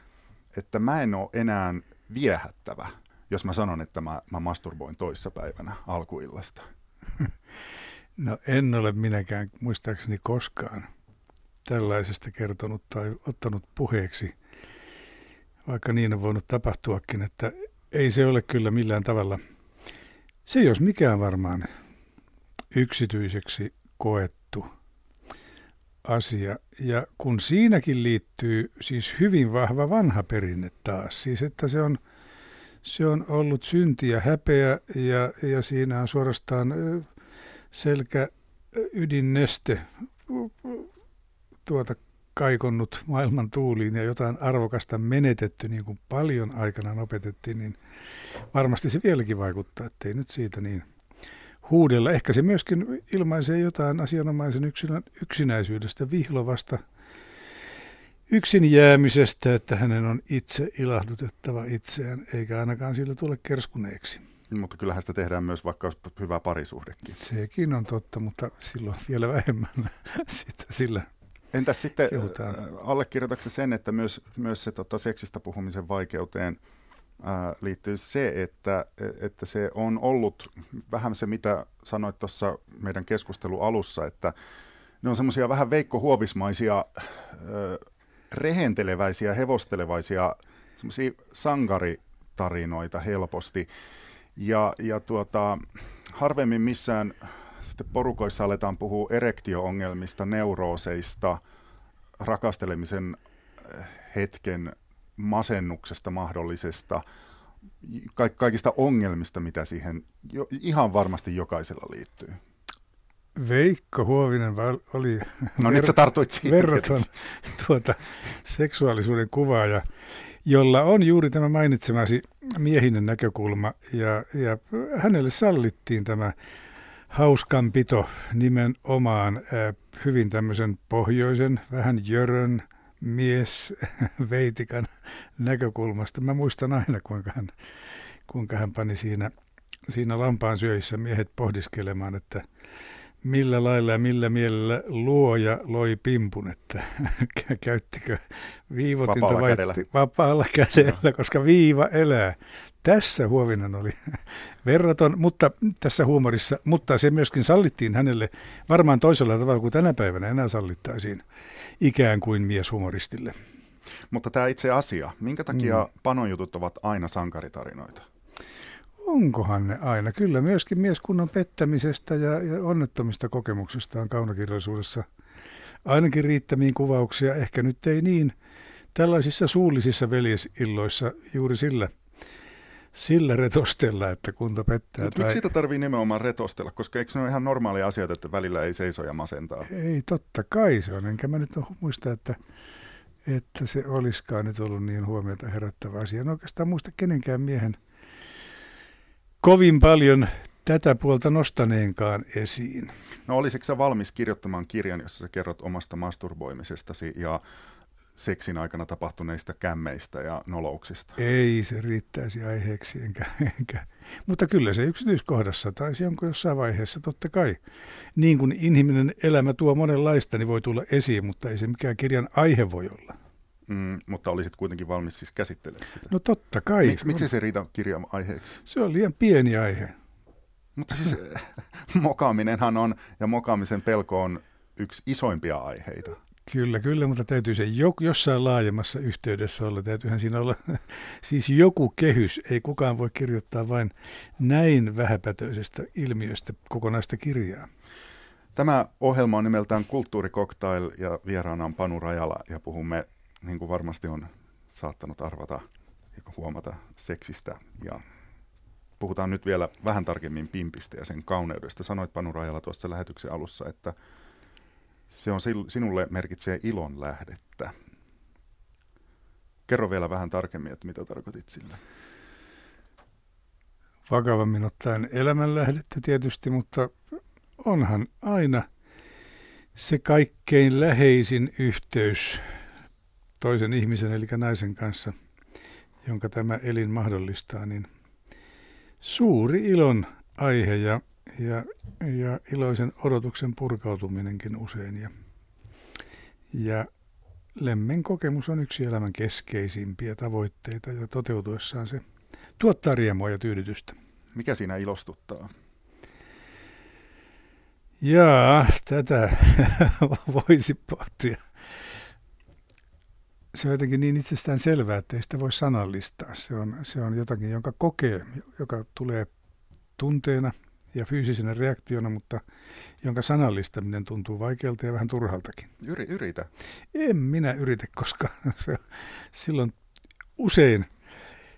Speaker 1: että mä en ole enää viehättävä jos mä sanon, että mä, mä masturboin toissapäivänä alkuillasta? [LAUGHS]
Speaker 2: No en ole minäkään muistaakseni koskaan tällaisesta kertonut tai ottanut puheeksi, vaikka niin on voinut tapahtuakin, että ei se ole kyllä millään tavalla, se jos mikään varmaan yksityiseksi koettu asia. Ja kun siinäkin liittyy siis hyvin vahva vanha perinne taas, siis että se on – se on ollut synti ja häpeä ja, ja siinä on suorastaan selkä ydinneste tuota kaikonnut maailman tuuliin ja jotain arvokasta menetetty, niin kuin paljon aikana opetettiin, niin varmasti se vieläkin vaikuttaa, ettei nyt siitä niin huudella. Ehkä se myöskin ilmaisee jotain asianomaisen yksinä, yksinäisyydestä, vihlovasta yksin jäämisestä, että hänen on itse ilahdutettava itseään, eikä ainakaan sillä tule kerskuneeksi.
Speaker 1: Mutta kyllähän sitä tehdään myös vaikka hyvä parisuhdekin.
Speaker 2: Sekin on totta, mutta silloin vielä vähemmän [LAUGHS] sitä sillä
Speaker 1: Entäs sitten kehutaan. allekirjoitatko sen, että myös, myös se tota, seksistä puhumisen vaikeuteen ää, liittyy se, että, että se on ollut vähän se, mitä sanoit tuossa meidän keskustelu alussa, että ne on semmoisia vähän Veikko Huovismaisia rehenteleväisiä, hevostelevaisia semmoisia sankaritarinoita helposti. Ja, ja tuota, harvemmin missään sitten porukoissa aletaan puhua erektio-ongelmista, neurooseista, rakastelemisen eh, hetken masennuksesta mahdollisesta, kaikista ongelmista, mitä siihen jo, ihan varmasti jokaisella liittyy.
Speaker 2: Veikko Huovinen oli [LAUGHS]
Speaker 1: no, ver- tartuit
Speaker 2: verraton [LAUGHS] tuota, seksuaalisuuden kuvaaja, jolla on juuri tämä mainitsemasi miehinen näkökulma ja, ja hänelle sallittiin tämä hauskanpito nimenomaan äh, hyvin tämmöisen pohjoisen, vähän jörön mies [LAUGHS] Veitikan näkökulmasta. Mä muistan aina, kuinka hän, kuinka hän pani siinä, siinä lampaan syöissä miehet pohdiskelemaan, että millä lailla ja millä mielellä luoja loi pimpun, että käyttikö viivotinta
Speaker 1: vapaalla
Speaker 2: vai
Speaker 1: kädellä.
Speaker 2: vapaalla kädellä, no. koska viiva elää. Tässä Huovinen oli verraton, mutta tässä huumorissa, mutta se myöskin sallittiin hänelle varmaan toisella tavalla kuin tänä päivänä enää sallittaisiin ikään kuin mieshumoristille.
Speaker 1: Mutta tämä itse asia, minkä takia mm. panojutut ovat aina sankaritarinoita?
Speaker 2: Onkohan ne aina? Kyllä myöskin mieskunnan pettämisestä ja, ja onnettomista kokemuksista on kaunokirjallisuudessa ainakin riittämiin kuvauksia. Ehkä nyt ei niin tällaisissa suullisissa veljesilloissa juuri sillä, sillä retostella, että kunta pettää.
Speaker 1: Mut tai... Miksi sitä tarvii nimenomaan retostella? Koska eikö se ole ihan normaalia asioita, että välillä ei seiso ja masentaa?
Speaker 2: Ei, totta kai se on. Enkä mä nyt muista, että, että se olisikaan nyt ollut niin huomiota herättävä asia. En oikeastaan muista kenenkään miehen kovin paljon tätä puolta nostaneenkaan esiin.
Speaker 1: No olisitko sä valmis kirjoittamaan kirjan, jossa sä kerrot omasta masturboimisestasi ja seksin aikana tapahtuneista kämmeistä ja nolouksista?
Speaker 2: Ei se riittäisi aiheeksi, enkä, enkä. mutta kyllä se yksityiskohdassa taisi jonkun jossain vaiheessa totta kai. Niin kuin inhimillinen elämä tuo monenlaista, niin voi tulla esiin, mutta ei se mikään kirjan aihe voi olla.
Speaker 1: Mm, mutta olisit kuitenkin valmis siis käsittelemään sitä.
Speaker 2: No totta kai.
Speaker 1: Miks, miksi se riitä kirjan aiheeksi?
Speaker 2: Se on liian pieni aihe.
Speaker 1: Mutta siis [LAUGHS] mokaaminenhan on, ja mokaamisen pelko on yksi isoimpia aiheita.
Speaker 2: Kyllä, kyllä, mutta täytyy se jossain laajemmassa yhteydessä olla. Täytyyhän siinä olla [LAUGHS] siis joku kehys. Ei kukaan voi kirjoittaa vain näin vähäpätöisestä ilmiöstä kokonaista kirjaa.
Speaker 1: Tämä ohjelma on nimeltään Kulttuurikoktail ja vieraana on Panu Rajala ja puhumme niin kuin varmasti on saattanut arvata ja huomata seksistä. Ja puhutaan nyt vielä vähän tarkemmin pimpistä ja sen kauneudesta. Sanoit Panu Rajala tuossa lähetyksen alussa, että se on sinulle merkitsee ilon lähdettä. Kerro vielä vähän tarkemmin, että mitä tarkoitit sillä.
Speaker 2: Vakavammin ottaen elämänlähdettä tietysti, mutta onhan aina se kaikkein läheisin yhteys toisen ihmisen, eli naisen kanssa, jonka tämä elin mahdollistaa, niin suuri ilon aihe ja, ja, ja iloisen odotuksen purkautuminenkin usein. Ja, ja lemmen kokemus on yksi elämän keskeisimpiä tavoitteita ja toteutuessaan se tuottaa riemua ja tyydytystä.
Speaker 1: Mikä siinä ilostuttaa?
Speaker 2: Jaa, tätä [LAUGHS] voisi pohtia se on jotenkin niin itsestään selvää, että ei sitä voi sanallistaa. Se on, se on jotakin, jonka kokee, joka tulee tunteena ja fyysisenä reaktiona, mutta jonka sanallistaminen tuntuu vaikealta ja vähän turhaltakin.
Speaker 1: Yri, yritä.
Speaker 2: En minä yritä, koska [LAUGHS] se, silloin usein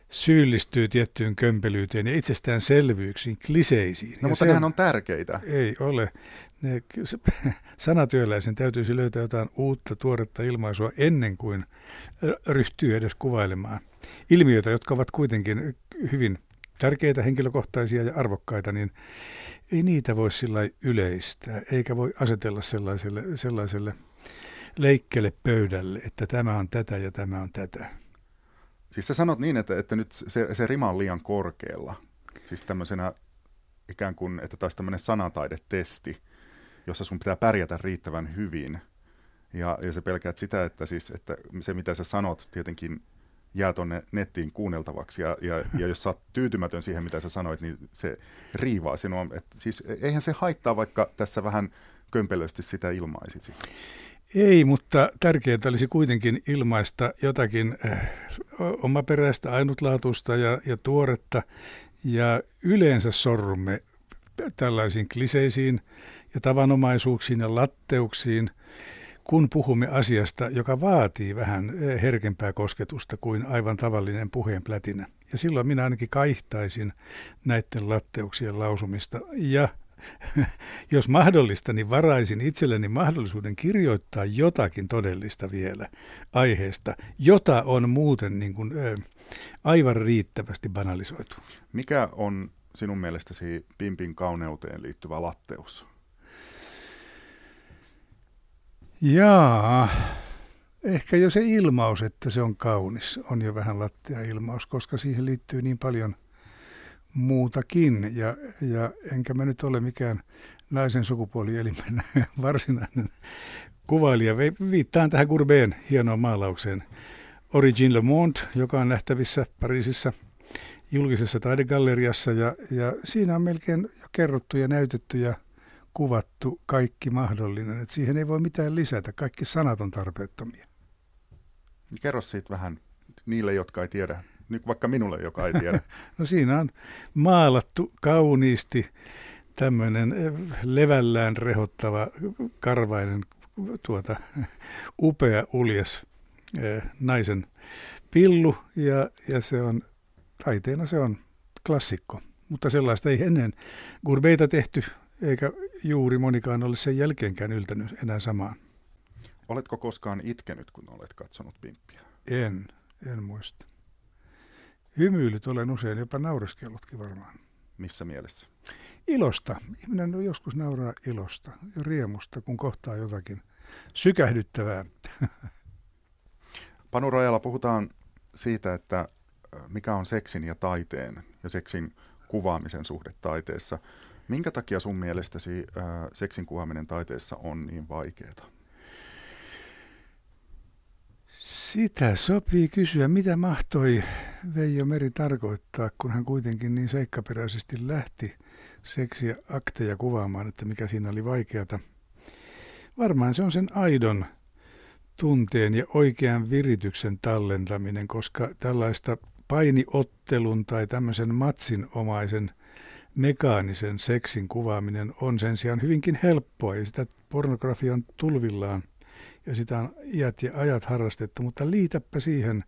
Speaker 2: syyllistyy tiettyyn kömpelyyteen ja itsestäänselvyyksiin, kliseisiin.
Speaker 1: No ja mutta nehän on tärkeitä.
Speaker 2: Ei ole. Ne, [LAUGHS] sanatyöläisen täytyisi löytää jotain uutta, tuoretta ilmaisua ennen kuin ryhtyy edes kuvailemaan ilmiöitä, jotka ovat kuitenkin hyvin tärkeitä, henkilökohtaisia ja arvokkaita, niin ei niitä voi sillä yleistää, eikä voi asetella sellaiselle, sellaiselle leikkele pöydälle, että tämä on tätä ja tämä on tätä.
Speaker 1: Siis sä sanot niin, että, että nyt se, se rima on liian korkealla. Siis tämmöisenä ikään kuin, että taisi tämmöinen sanataidetesti, jossa sun pitää pärjätä riittävän hyvin. Ja, ja sä pelkäät sitä, että, siis, että se mitä sä sanot tietenkin jää tuonne nettiin kuunneltavaksi. Ja, ja, ja jos sä oot tyytymätön siihen, mitä sä sanoit, niin se riivaa sinua. Et siis eihän se haittaa, vaikka tässä vähän kömpelösti sitä ilmaisit.
Speaker 2: Ei, mutta tärkeää olisi kuitenkin ilmaista jotakin äh, omaperäistä, ainutlaatuista ja, ja tuoretta. Ja yleensä sorrumme tällaisiin kliseisiin ja tavanomaisuuksiin ja latteuksiin, kun puhumme asiasta, joka vaatii vähän äh, herkempää kosketusta kuin aivan tavallinen puheen plätinä. Ja silloin minä ainakin kaihtaisin näiden latteuksien lausumista ja [LAUGHS] jos mahdollista, niin varaisin itselleni mahdollisuuden kirjoittaa jotakin todellista vielä aiheesta, jota on muuten niin kuin, ö, aivan riittävästi banalisoitu.
Speaker 1: Mikä on sinun mielestäsi pimpin kauneuteen liittyvä latteus?
Speaker 2: Jaa, ehkä jo se ilmaus, että se on kaunis, on jo vähän lattia ilmaus, koska siihen liittyy niin paljon muutakin. Ja, ja enkä mä nyt ole mikään naisen sukupuolielimen [LAUGHS] varsinainen kuvailija. Viittaan tähän Gurbeen hienoon maalaukseen. Origin Le Monde, joka on nähtävissä Pariisissa julkisessa taidegalleriassa. Ja, ja siinä on melkein jo kerrottu ja näytetty ja kuvattu kaikki mahdollinen. Et siihen ei voi mitään lisätä. Kaikki sanat on tarpeettomia.
Speaker 1: Kerro siitä vähän niille, jotka ei tiedä. Nyt vaikka minulle, joka ei tiedä. [LAUGHS]
Speaker 2: no siinä on maalattu kauniisti tämmöinen eh, levällään rehottava karvainen tuota, upea uljas eh, naisen pillu ja, ja se on taiteena se on klassikko. Mutta sellaista ei ennen Gurbeita tehty, eikä juuri monikaan ole sen jälkeenkään yltänyt enää samaan.
Speaker 1: Oletko koskaan itkenyt, kun olet katsonut pimppiä?
Speaker 2: En, en muista. Hymyilyt olen usein, jopa naureskellutkin varmaan.
Speaker 1: Missä mielessä?
Speaker 2: Ilosta. Ihminen joskus nauraa ilosta ja riemusta, kun kohtaa jotakin sykähdyttävää.
Speaker 1: Panu Rajala, puhutaan siitä, että mikä on seksin ja taiteen ja seksin kuvaamisen suhde taiteessa. Minkä takia sun mielestäsi äh, seksin kuvaaminen taiteessa on niin vaikeaa?
Speaker 2: Sitä sopii kysyä, mitä mahtoi Veijo Meri tarkoittaa, kun hän kuitenkin niin seikkaperäisesti lähti seksiä akteja kuvaamaan, että mikä siinä oli vaikeata. Varmaan se on sen aidon tunteen ja oikean virityksen tallentaminen, koska tällaista painiottelun tai tämmöisen matsinomaisen mekaanisen seksin kuvaaminen on sen sijaan hyvinkin helppoa ja sitä pornografian tulvillaan ja sitä on iät ja ajat harrastettu, mutta liitäpä siihen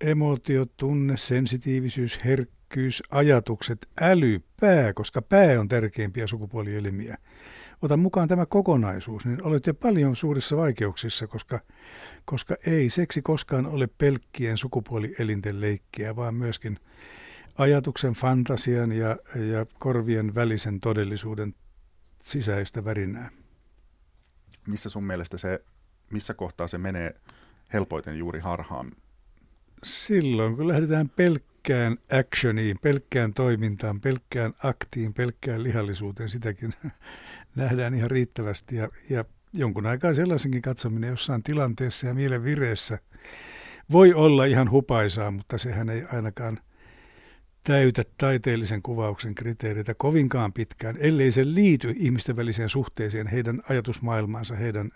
Speaker 2: emotiot, tunne, sensitiivisyys, herkkyys, ajatukset, äly, pää, koska pää on tärkeimpiä sukupuolielimiä. Ota mukaan tämä kokonaisuus, niin olet jo paljon suurissa vaikeuksissa, koska, koska ei seksi koskaan ole pelkkien sukupuolielinten leikkiä, vaan myöskin ajatuksen, fantasian ja, ja korvien välisen todellisuuden sisäistä värinää.
Speaker 1: Missä sun mielestä se, missä kohtaa se menee helpoiten juuri harhaan?
Speaker 2: Silloin, kun lähdetään pelkkään actioniin, pelkkään toimintaan, pelkkään aktiin, pelkkään lihallisuuteen, sitäkin [LAUGHS] nähdään ihan riittävästi. Ja, ja jonkun aikaa sellaisenkin katsominen jossain tilanteessa ja mielen vireessä voi olla ihan hupaisaa, mutta sehän ei ainakaan – täytä taiteellisen kuvauksen kriteereitä kovinkaan pitkään, ellei se liity ihmisten väliseen suhteeseen, heidän ajatusmaailmaansa, heidän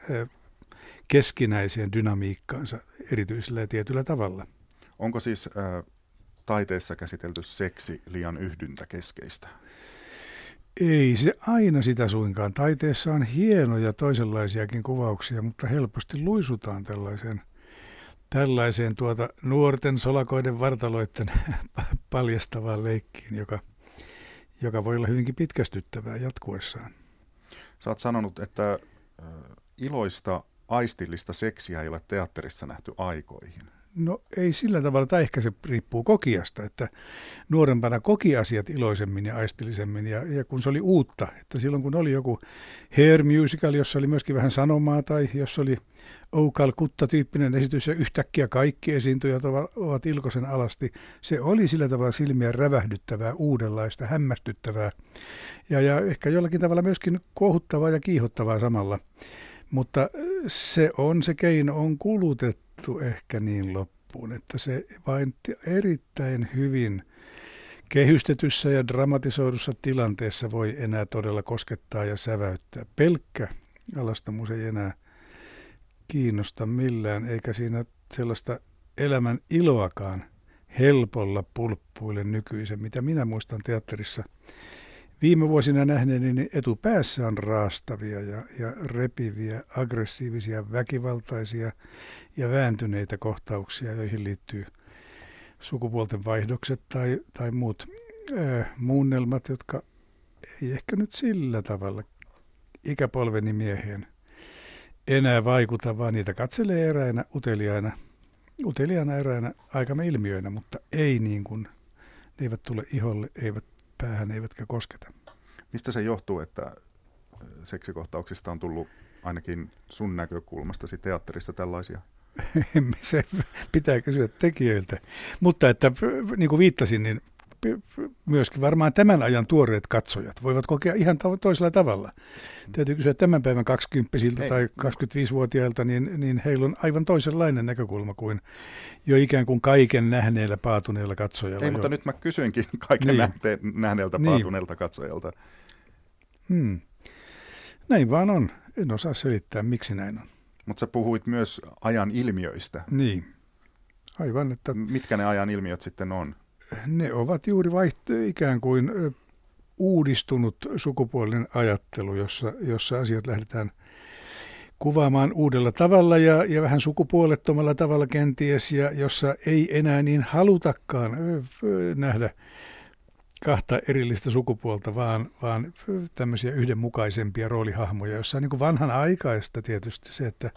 Speaker 2: keskinäiseen dynamiikkaansa erityisellä ja tietyllä tavalla.
Speaker 1: Onko siis äh, taiteessa käsitelty seksi liian yhdyntäkeskeistä?
Speaker 2: Ei se aina sitä suinkaan. Taiteessa on hienoja toisenlaisiakin kuvauksia, mutta helposti luisutaan tällaiseen tällaiseen tuota nuorten solakoiden vartaloiden [LAUGHS] paljastavaan leikkiin, joka, joka voi olla hyvinkin pitkästyttävää jatkuessaan.
Speaker 1: Sä oot sanonut, että iloista aistillista seksiä ei ole teatterissa nähty aikoihin.
Speaker 2: No ei sillä tavalla, tai ehkä se riippuu kokiasta, että nuorempana koki asiat iloisemmin ja aistillisemmin, ja, ja kun se oli uutta, että silloin kun oli joku hair musical, jossa oli myöskin vähän sanomaa, tai jos oli Oh Calcutta-tyyppinen esitys, ja yhtäkkiä kaikki esiintyjät ovat Ilkosen alasti, se oli sillä tavalla silmiä rävähdyttävää, uudenlaista, hämmästyttävää, ja, ja ehkä jollakin tavalla myöskin kuohuttavaa ja kiihottavaa samalla. Mutta se on, se keino on kulutettu hoidettu ehkä niin loppuun, että se vain erittäin hyvin kehystetyssä ja dramatisoidussa tilanteessa voi enää todella koskettaa ja säväyttää. Pelkkä alastamus ei enää kiinnosta millään, eikä siinä sellaista elämän iloakaan helpolla pulppuille nykyisen, mitä minä muistan teatterissa viime vuosina nähneeni niin etupäässä on raastavia ja, ja repiviä, aggressiivisia, väkivaltaisia ja vääntyneitä kohtauksia, joihin liittyy sukupuolten vaihdokset tai, tai muut äh, muunnelmat, jotka ei ehkä nyt sillä tavalla ikäpolveni mieheen enää vaikuta, vaan niitä katselee eräänä uteliaina, uteliaana eräänä aikamme ilmiöinä, mutta ei niin kuin, ne eivät tule iholle, eivät päähän eivätkä kosketa.
Speaker 1: Mistä se johtuu, että seksikohtauksista on tullut ainakin sun näkökulmastasi teatterissa tällaisia? [LAUGHS]
Speaker 2: se pitää kysyä tekijöiltä. Mutta että niin kuin viittasin, niin myöskin varmaan tämän ajan tuoreet katsojat voivat kokea ihan toisella tavalla. Täytyy kysyä tämän päivän 20 tai 25-vuotiailta, niin, niin heillä on aivan toisenlainen näkökulma kuin jo ikään kuin kaiken nähneellä paatuneella katsojalla.
Speaker 1: Ei,
Speaker 2: jo.
Speaker 1: mutta nyt mä kysyinkin [LAUGHS] kaiken niin. nähte, nähneeltä niin. paatuneelta katsojalta.
Speaker 2: Hmm. Näin vaan on. En osaa selittää, miksi näin on.
Speaker 1: Mutta sä puhuit myös ajan ilmiöistä.
Speaker 2: Niin, aivan. Että...
Speaker 1: Mitkä ne ajan ilmiöt sitten on?
Speaker 2: Ne ovat juuri vaihto, ikään kuin uudistunut sukupuolinen ajattelu, jossa, jossa asiat lähdetään kuvaamaan uudella tavalla ja, ja vähän sukupuolettomalla tavalla kenties, ja jossa ei enää niin halutakaan nähdä kahta erillistä sukupuolta, vaan, vaan tämmöisiä yhdenmukaisempia roolihahmoja, jossa on niin kuin vanhan aikaista tietysti se, että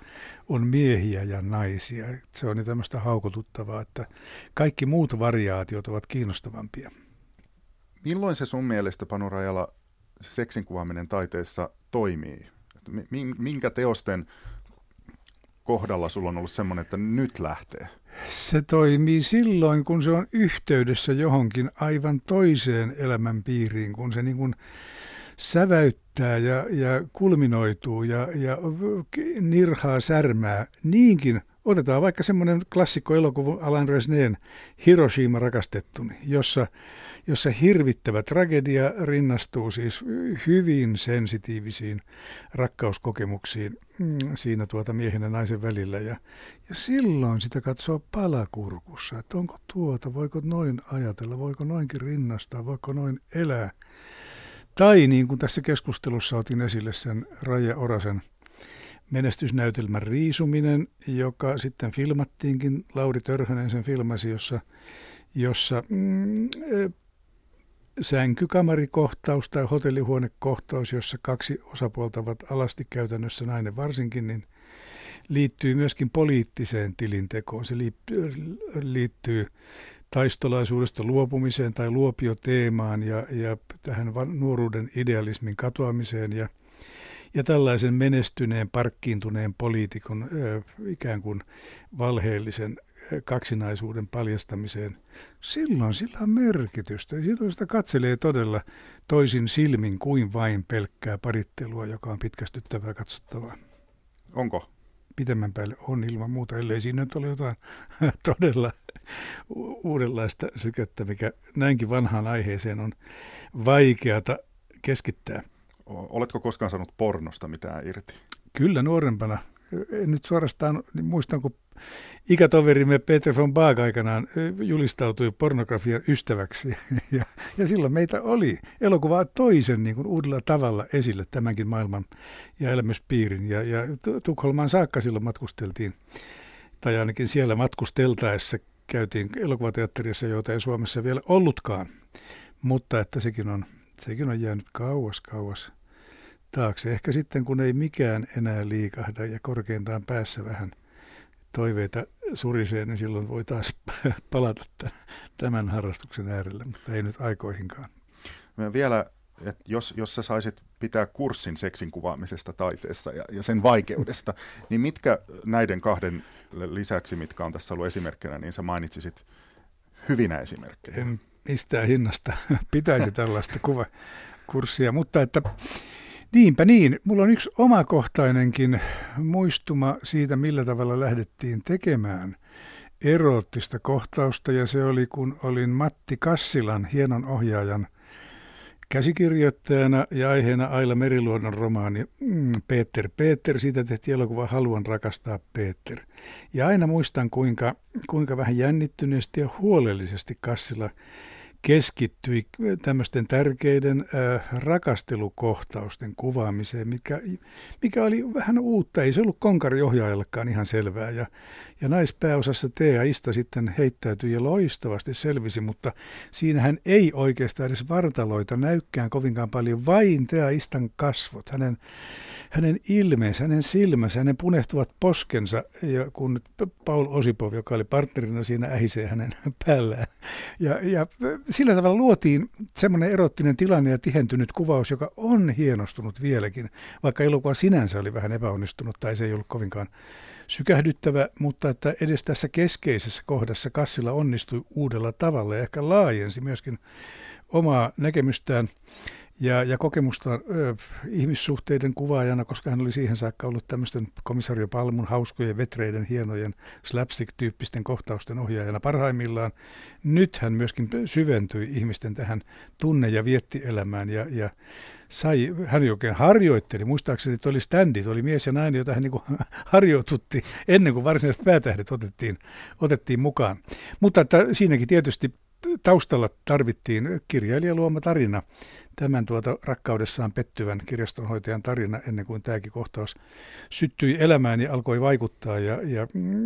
Speaker 2: on miehiä ja naisia. Se on niin tämmöistä haukotuttavaa, että kaikki muut variaatiot ovat kiinnostavampia.
Speaker 1: Milloin se sun mielestä, Panu Rajala, seksin kuvaaminen taiteessa toimii? Minkä teosten kohdalla sulla on ollut semmoinen, että nyt lähtee?
Speaker 2: Se toimii silloin, kun se on yhteydessä johonkin aivan toiseen elämänpiiriin, kun se niin kuin säväyttää ja, ja kulminoituu ja, ja nirhaa särmää niinkin. Otetaan vaikka semmoinen klassikko elokuva Alan Resneen Hiroshima rakastettuni, jossa jossa hirvittävä tragedia rinnastuu siis hyvin sensitiivisiin rakkauskokemuksiin mm, siinä tuota miehen ja naisen välillä. Ja, ja silloin sitä katsoo palakurkussa, että onko tuota, voiko noin ajatella, voiko noinkin rinnastaa, voiko noin elää. Tai niin kuin tässä keskustelussa otin esille sen Raija Orasen menestysnäytelmän Riisuminen, joka sitten filmattiinkin, Lauri Törhönen sen filmasi, jossa, jossa mm, sänkykamarikohtaus tai hotellihuonekohtaus, jossa kaksi osapuolta ovat alasti käytännössä nainen varsinkin, niin liittyy myöskin poliittiseen tilintekoon. Se liittyy taistolaisuudesta luopumiseen tai luopioteemaan ja, ja tähän nuoruuden idealismin katoamiseen ja, ja tällaisen menestyneen, parkkiintuneen poliitikon ö, ikään kuin valheellisen kaksinaisuuden paljastamiseen, silloin sillä on merkitystä. Silloin sitä katselee todella toisin silmin kuin vain pelkkää parittelua, joka on pitkästyttävää katsottavaa.
Speaker 1: Onko?
Speaker 2: Pitemmän päälle on ilman muuta, ellei siinä nyt ole jotain [LAUGHS] todella uudenlaista sykettä, mikä näinkin vanhaan aiheeseen on vaikeata keskittää.
Speaker 1: Oletko koskaan saanut pornosta mitään irti?
Speaker 2: Kyllä nuorempana. En nyt suorastaan niin muistan, kun ikätoverimme Peter von Baag aikanaan julistautui pornografian ystäväksi. [LAUGHS] Ja, ja silloin meitä oli elokuvaa toisen niin kuin uudella tavalla esille tämänkin maailman ja elämyspiirin. Ja, ja Tukholmaan saakka silloin matkusteltiin, tai ainakin siellä matkusteltaessa käytiin elokuvateatterissa, joita ei Suomessa vielä ollutkaan. Mutta että sekin on, sekin on jäänyt kauas kauas taakse. Ehkä sitten, kun ei mikään enää liikahda ja korkeintaan päässä vähän toiveita surisee, niin silloin voi taas [LAUGHS] palata tämän harrastuksen äärelle, mutta ei nyt aikoihinkaan.
Speaker 1: Mä vielä, että jos, jos sä saisit pitää kurssin seksin kuvaamisesta taiteessa ja, ja sen vaikeudesta, [LAUGHS] niin mitkä näiden kahden lisäksi, mitkä on tässä ollut esimerkkinä, niin sä mainitsisit hyvinä esimerkkejä?
Speaker 2: En mistään hinnasta [LAUGHS] pitäisi tällaista kuvakurssia, mutta että Niinpä niin. Mulla on yksi omakohtainenkin muistuma siitä, millä tavalla lähdettiin tekemään eroottista kohtausta, ja se oli, kun olin Matti Kassilan, hienon ohjaajan, käsikirjoittajana ja aiheena Aila Meriluodon romaani mm, Peter Peter. Siitä tehtiin elokuva Haluan rakastaa Peter. Ja aina muistan, kuinka, kuinka vähän jännittyneesti ja huolellisesti Kassila keskittyi tämmöisten tärkeiden äh, rakastelukohtausten kuvaamiseen, mikä, mikä oli vähän uutta. Ei se ollut konkariohjaajallekaan ihan selvää. Ja, ja naispääosassa Tea Ista sitten heittäytyi ja loistavasti selvisi, mutta siinähän ei oikeastaan edes vartaloita näykkään kovinkaan paljon, vain Tea Istan kasvot, hänen, hänen ilmeensä, hänen silmänsä, hänen punehtuvat poskensa, ja kun Paul Osipov, joka oli partnerina siinä, ähisee hänen [LAUGHS] päällään. Ja, ja sillä tavalla luotiin semmoinen erottinen tilanne ja tihentynyt kuvaus, joka on hienostunut vieläkin, vaikka elokuva sinänsä oli vähän epäonnistunut tai se ei ollut kovinkaan sykähdyttävä, mutta että edes tässä keskeisessä kohdassa Kassilla onnistui uudella tavalla ja ehkä laajensi myöskin omaa näkemystään ja, ja kokemusta ö, ihmissuhteiden kuvaajana, koska hän oli siihen saakka ollut tämmöisten komisario Palmun hauskojen, vetreiden, hienojen slapstick-tyyppisten kohtausten ohjaajana parhaimmillaan. Nyt hän myöskin syventyi ihmisten tähän tunne- ja viettielämään ja, ja sai, hän oikein harjoitteli, muistaakseni että oli standit, oli mies ja nainen, jota hän niin [LAUGHS] harjoitutti ennen kuin varsinaiset päätähdet otettiin, otettiin mukaan. Mutta että siinäkin tietysti taustalla tarvittiin kirjailija luoma tarina, tämän tuota rakkaudessaan pettyvän kirjastonhoitajan tarina ennen kuin tämäkin kohtaus syttyi elämään ja alkoi vaikuttaa. Ja, ja mm,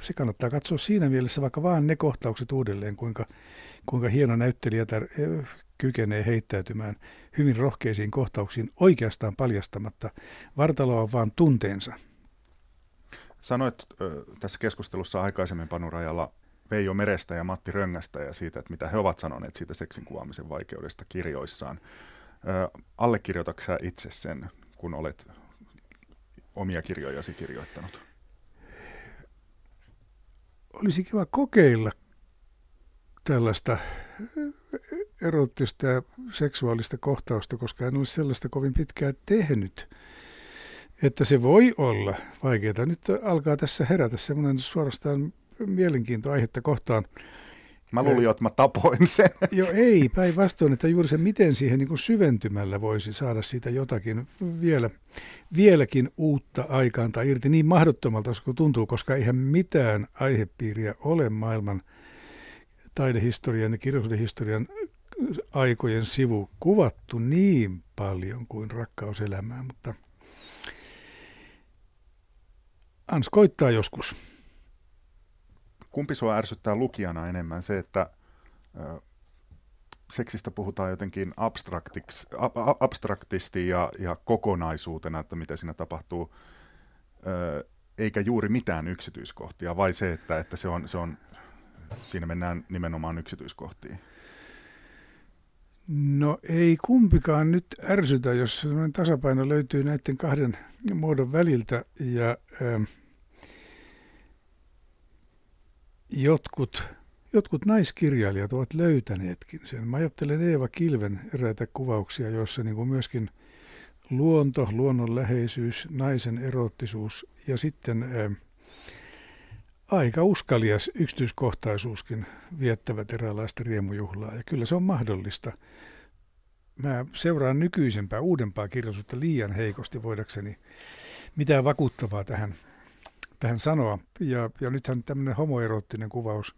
Speaker 2: se kannattaa katsoa siinä mielessä vaikka vaan ne kohtaukset uudelleen, kuinka, kuinka hieno näyttelijä tar- kykenee heittäytymään hyvin rohkeisiin kohtauksiin oikeastaan paljastamatta vartaloa vaan tunteensa.
Speaker 1: Sanoit ö, tässä keskustelussa aikaisemmin Panurajalla Veijo Merestä ja Matti Röngästä ja siitä, että mitä he ovat sanoneet siitä seksin kuvaamisen vaikeudesta kirjoissaan. Allekirjoitatko itse sen, kun olet omia kirjojasi kirjoittanut?
Speaker 2: Olisi kiva kokeilla tällaista erottista ja seksuaalista kohtausta, koska en ole sellaista kovin pitkään tehnyt. Että se voi olla vaikeaa. Nyt alkaa tässä herätä semmoinen suorastaan mielenkiinto aihetta kohtaan.
Speaker 1: Mä luulin jo, että mä tapoin sen. [LAUGHS]
Speaker 2: Joo, ei, päinvastoin, että juuri se, miten siihen niin kuin syventymällä voisi saada siitä jotakin vielä, vieläkin uutta aikaan tai irti niin mahdottomalta kuin tuntuu, koska eihän mitään aihepiiriä ole maailman taidehistorian ja kirjallisuuden aikojen sivu kuvattu niin paljon kuin rakkauselämää, mutta Ans koittaa joskus.
Speaker 1: Kumpi sua ärsyttää lukijana enemmän? Se, että ö, seksistä puhutaan jotenkin abstraktisti ja, ja kokonaisuutena, että mitä siinä tapahtuu, ö, eikä juuri mitään yksityiskohtia, vai se, että, että se on, se on, siinä mennään nimenomaan yksityiskohtiin?
Speaker 2: No ei kumpikaan nyt ärsytä, jos tasapaino löytyy näiden kahden muodon väliltä ja ähm, jotkut, jotkut naiskirjailijat ovat löytäneetkin sen. Mä ajattelen Eeva Kilven eräitä kuvauksia, joissa niin kuin myöskin luonto, luonnonläheisyys, naisen erottisuus ja sitten äh, aika uskalias yksityiskohtaisuuskin viettävät eräänlaista riemujuhlaa. Ja kyllä se on mahdollista. Mä seuraan nykyisempää, uudempaa kirjallisuutta liian heikosti voidakseni mitään vakuuttavaa tähän, tähän sanoa. Ja, ja nythän tämmöinen homoeroottinen kuvaus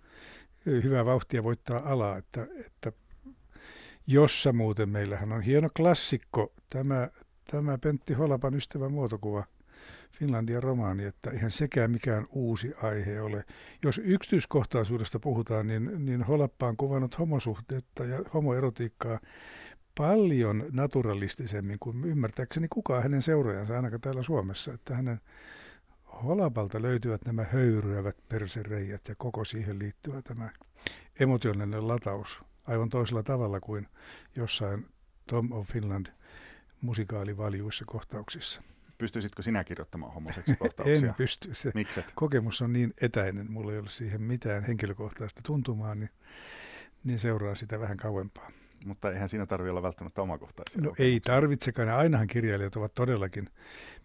Speaker 2: hyvää vauhtia voittaa alaa, että, että jossa muuten meillähän on hieno klassikko, tämä, tämä Pentti Holapan ystävä muotokuva – Finlandia romaani, että eihän sekään mikään uusi aihe ole. Jos yksityiskohtaisuudesta puhutaan, niin, niin Holappa on kuvannut homosuhteetta ja homoerotiikkaa paljon naturalistisemmin kuin ymmärtääkseni kukaan hänen seuraajansa, ainakaan täällä Suomessa, että hänen Holapalta löytyvät nämä höyryävät persereijät ja koko siihen liittyvä tämä emotionaalinen lataus aivan toisella tavalla kuin jossain Tom of Finland musikaalivaljuissa kohtauksissa.
Speaker 1: Pystyisitkö sinä kirjoittamaan homoseksikohtauksia? [LAUGHS]
Speaker 2: en pysty. Se
Speaker 1: Mikset?
Speaker 2: kokemus on niin etäinen, mulla ei ole siihen mitään henkilökohtaista tuntumaa, niin, niin seuraa sitä vähän kauempaa.
Speaker 1: Mutta eihän siinä tarvitse olla välttämättä omakohtaisia.
Speaker 2: No ei tarvitsekaan. Ainahan kirjailijat ovat todellakin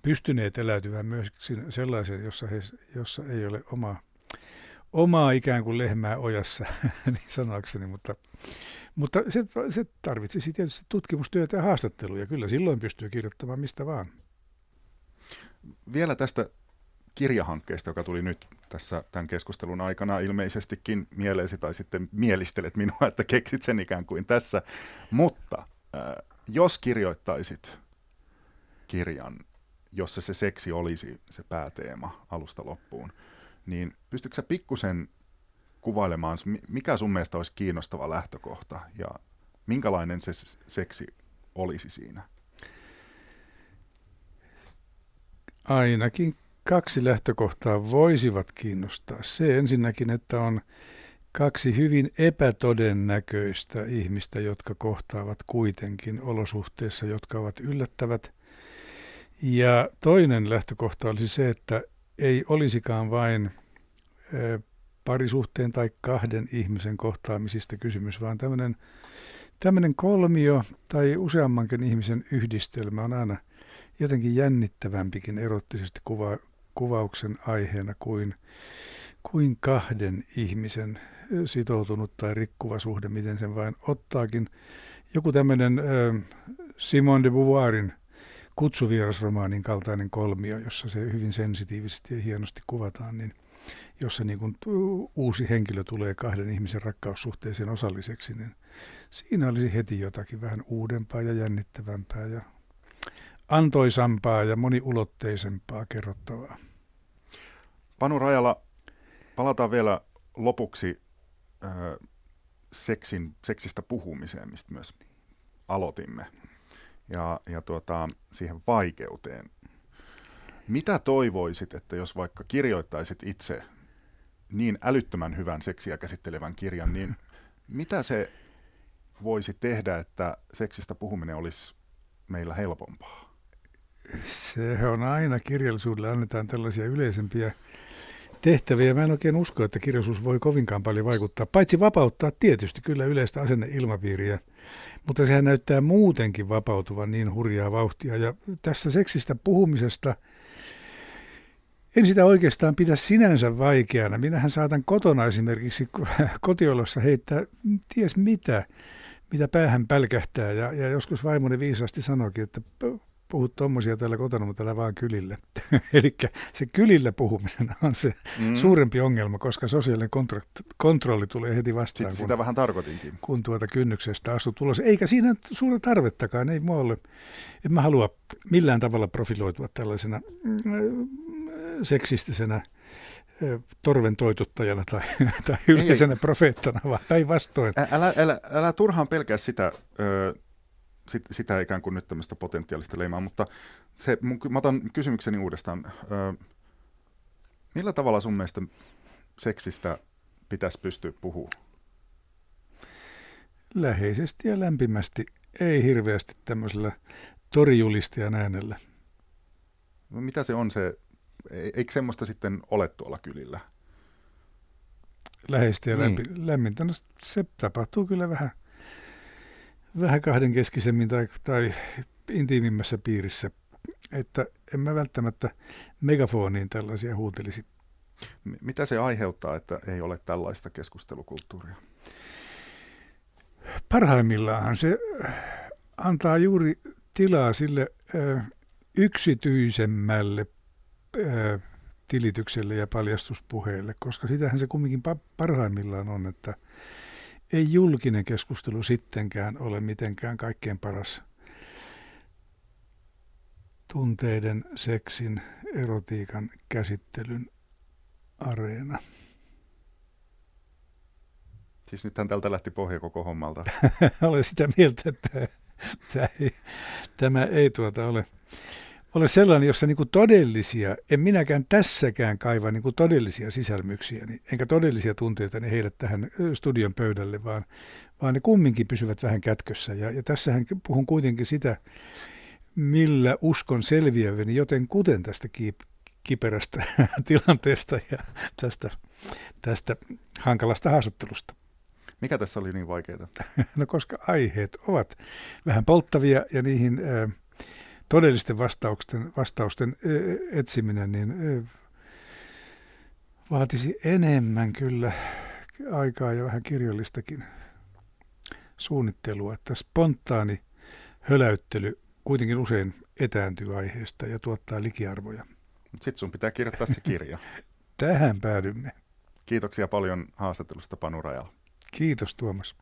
Speaker 2: pystyneet eläytymään myös sellaisen, jossa, he, jossa ei ole omaa, omaa ikään kuin lehmää ojassa, [LAUGHS] niin sanoakseni, mutta, mutta se, se tarvitsisi tietysti tutkimustyötä ja haastatteluja. Kyllä silloin pystyy kirjoittamaan mistä vaan
Speaker 1: vielä tästä kirjahankkeesta, joka tuli nyt tässä tämän keskustelun aikana ilmeisestikin mieleesi tai sitten mielistelet minua, että keksit sen ikään kuin tässä. Mutta äh, jos kirjoittaisit kirjan, jossa se seksi olisi se pääteema alusta loppuun, niin pystytkö sä pikkusen kuvailemaan, mikä sun mielestä olisi kiinnostava lähtökohta ja minkälainen se seksi olisi siinä?
Speaker 2: Ainakin kaksi lähtökohtaa voisivat kiinnostaa. Se ensinnäkin, että on kaksi hyvin epätodennäköistä ihmistä, jotka kohtaavat kuitenkin olosuhteissa, jotka ovat yllättävät. Ja toinen lähtökohta olisi se, että ei olisikaan vain parisuhteen tai kahden ihmisen kohtaamisista kysymys, vaan tämmöinen, tämmöinen kolmio tai useammankin ihmisen yhdistelmä on aina jotenkin jännittävämpikin erottisesti kuva, kuvauksen aiheena kuin, kuin kahden ihmisen sitoutunut tai rikkuva suhde, miten sen vain ottaakin. Joku tämmöinen Simone de Beauvoirin kutsuvierasromaanin kaltainen kolmio, jossa se hyvin sensitiivisesti ja hienosti kuvataan, niin jossa niin kuin uusi henkilö tulee kahden ihmisen rakkaussuhteeseen osalliseksi, niin siinä olisi heti jotakin vähän uudempaa ja jännittävämpää ja antoisampaa ja moniulotteisempaa kerrottavaa.
Speaker 1: Panu Rajala, palataan vielä lopuksi äh, seksin, seksistä puhumiseen, mistä myös aloitimme, ja, ja tuota, siihen vaikeuteen. Mitä toivoisit, että jos vaikka kirjoittaisit itse niin älyttömän hyvän seksiä käsittelevän kirjan, niin [LAUGHS] mitä se voisi tehdä, että seksistä puhuminen olisi meillä helpompaa?
Speaker 2: Se on aina kirjallisuudelle annetaan tällaisia yleisempiä tehtäviä. Mä en oikein usko, että kirjallisuus voi kovinkaan paljon vaikuttaa, paitsi vapauttaa tietysti kyllä yleistä asenneilmapiiriä, mutta sehän näyttää muutenkin vapautuvan niin hurjaa vauhtia. Ja tässä seksistä puhumisesta en sitä oikeastaan pidä sinänsä vaikeana. Minähän saatan kotona esimerkiksi [LAUGHS] kotiolossa heittää ties mitä, mitä päähän pälkähtää. Ja, ja joskus vaimoni viisaasti sanoikin, että puhut tuommoisia täällä kotona, mutta täällä vaan kylille. [LAUGHS] Eli se kylillä puhuminen on se mm. suurempi ongelma, koska sosiaalinen kontro- kontrolli tulee heti vastaan.
Speaker 1: Sitten kun, sitä vähän tarkoitinkin.
Speaker 2: Kun tuota kynnyksestä astut tulos. Eikä siinä suurta tarvettakaan, ei mua ole. En mä halua millään tavalla profiloitua tällaisena mm, seksistisenä torven toituttajana tai, tai yleisenä profeettana, vaan päinvastoin.
Speaker 1: Älä, älä, älä turhaan pelkää sitä, ö, sit, sitä ikään kuin nyt tämmöistä potentiaalista leimaa, mutta se, mun, mä otan kysymykseni uudestaan. Ö, millä tavalla sun mielestä seksistä pitäisi pystyä puhumaan?
Speaker 2: Läheisesti ja lämpimästi, ei hirveästi tämmöisellä torijulistajan äänellä.
Speaker 1: No, mitä se on se, eikö semmoista sitten ole tuolla kylillä?
Speaker 2: Läheisesti ja niin. lämmintä, no se tapahtuu kyllä vähän – vähän kahdenkeskisemmin tai, tai intiimimmässä piirissä, että en mä välttämättä megafoniin tällaisia huutelisi.
Speaker 1: Mitä se aiheuttaa, että ei ole tällaista keskustelukulttuuria?
Speaker 2: Parhaimmillaan se antaa juuri tilaa sille ö, yksityisemmälle ö, tilitykselle ja paljastuspuheelle, koska sitähän se kumminkin parhaimmillaan on, että ei julkinen keskustelu sittenkään ole mitenkään kaikkein paras tunteiden, seksin, erotiikan käsittelyn areena.
Speaker 1: Siis nythän tältä lähti pohja koko hommalta. [LAUGHS]
Speaker 2: Olen sitä mieltä, että tämä ei, tämä ei tuota ole ole sellainen, jossa niin todellisia, en minäkään tässäkään kaiva niin kuin todellisia sisälmyksiä, niin, enkä todellisia tunteita niin heidät tähän studion pöydälle, vaan, vaan ne kumminkin pysyvät vähän kätkössä. Ja, ja tässähän puhun kuitenkin sitä, millä uskon selviäväni, joten kuten tästä kiip, kiperästä [LAUGHS] tilanteesta ja tästä, tästä hankalasta haastattelusta.
Speaker 1: Mikä tässä oli niin vaikeaa? [LAUGHS]
Speaker 2: no koska aiheet ovat vähän polttavia ja niihin... Äh, todellisten vastausten, vastausten etsiminen, niin vaatisi enemmän kyllä aikaa ja vähän kirjallistakin suunnittelua. Että spontaani höläyttely kuitenkin usein etääntyy aiheesta ja tuottaa likiarvoja.
Speaker 1: Sitten sun pitää kirjoittaa se kirja. [LAUGHS]
Speaker 2: Tähän päädymme.
Speaker 1: Kiitoksia paljon haastattelusta Panu Rajala.
Speaker 2: Kiitos Tuomas.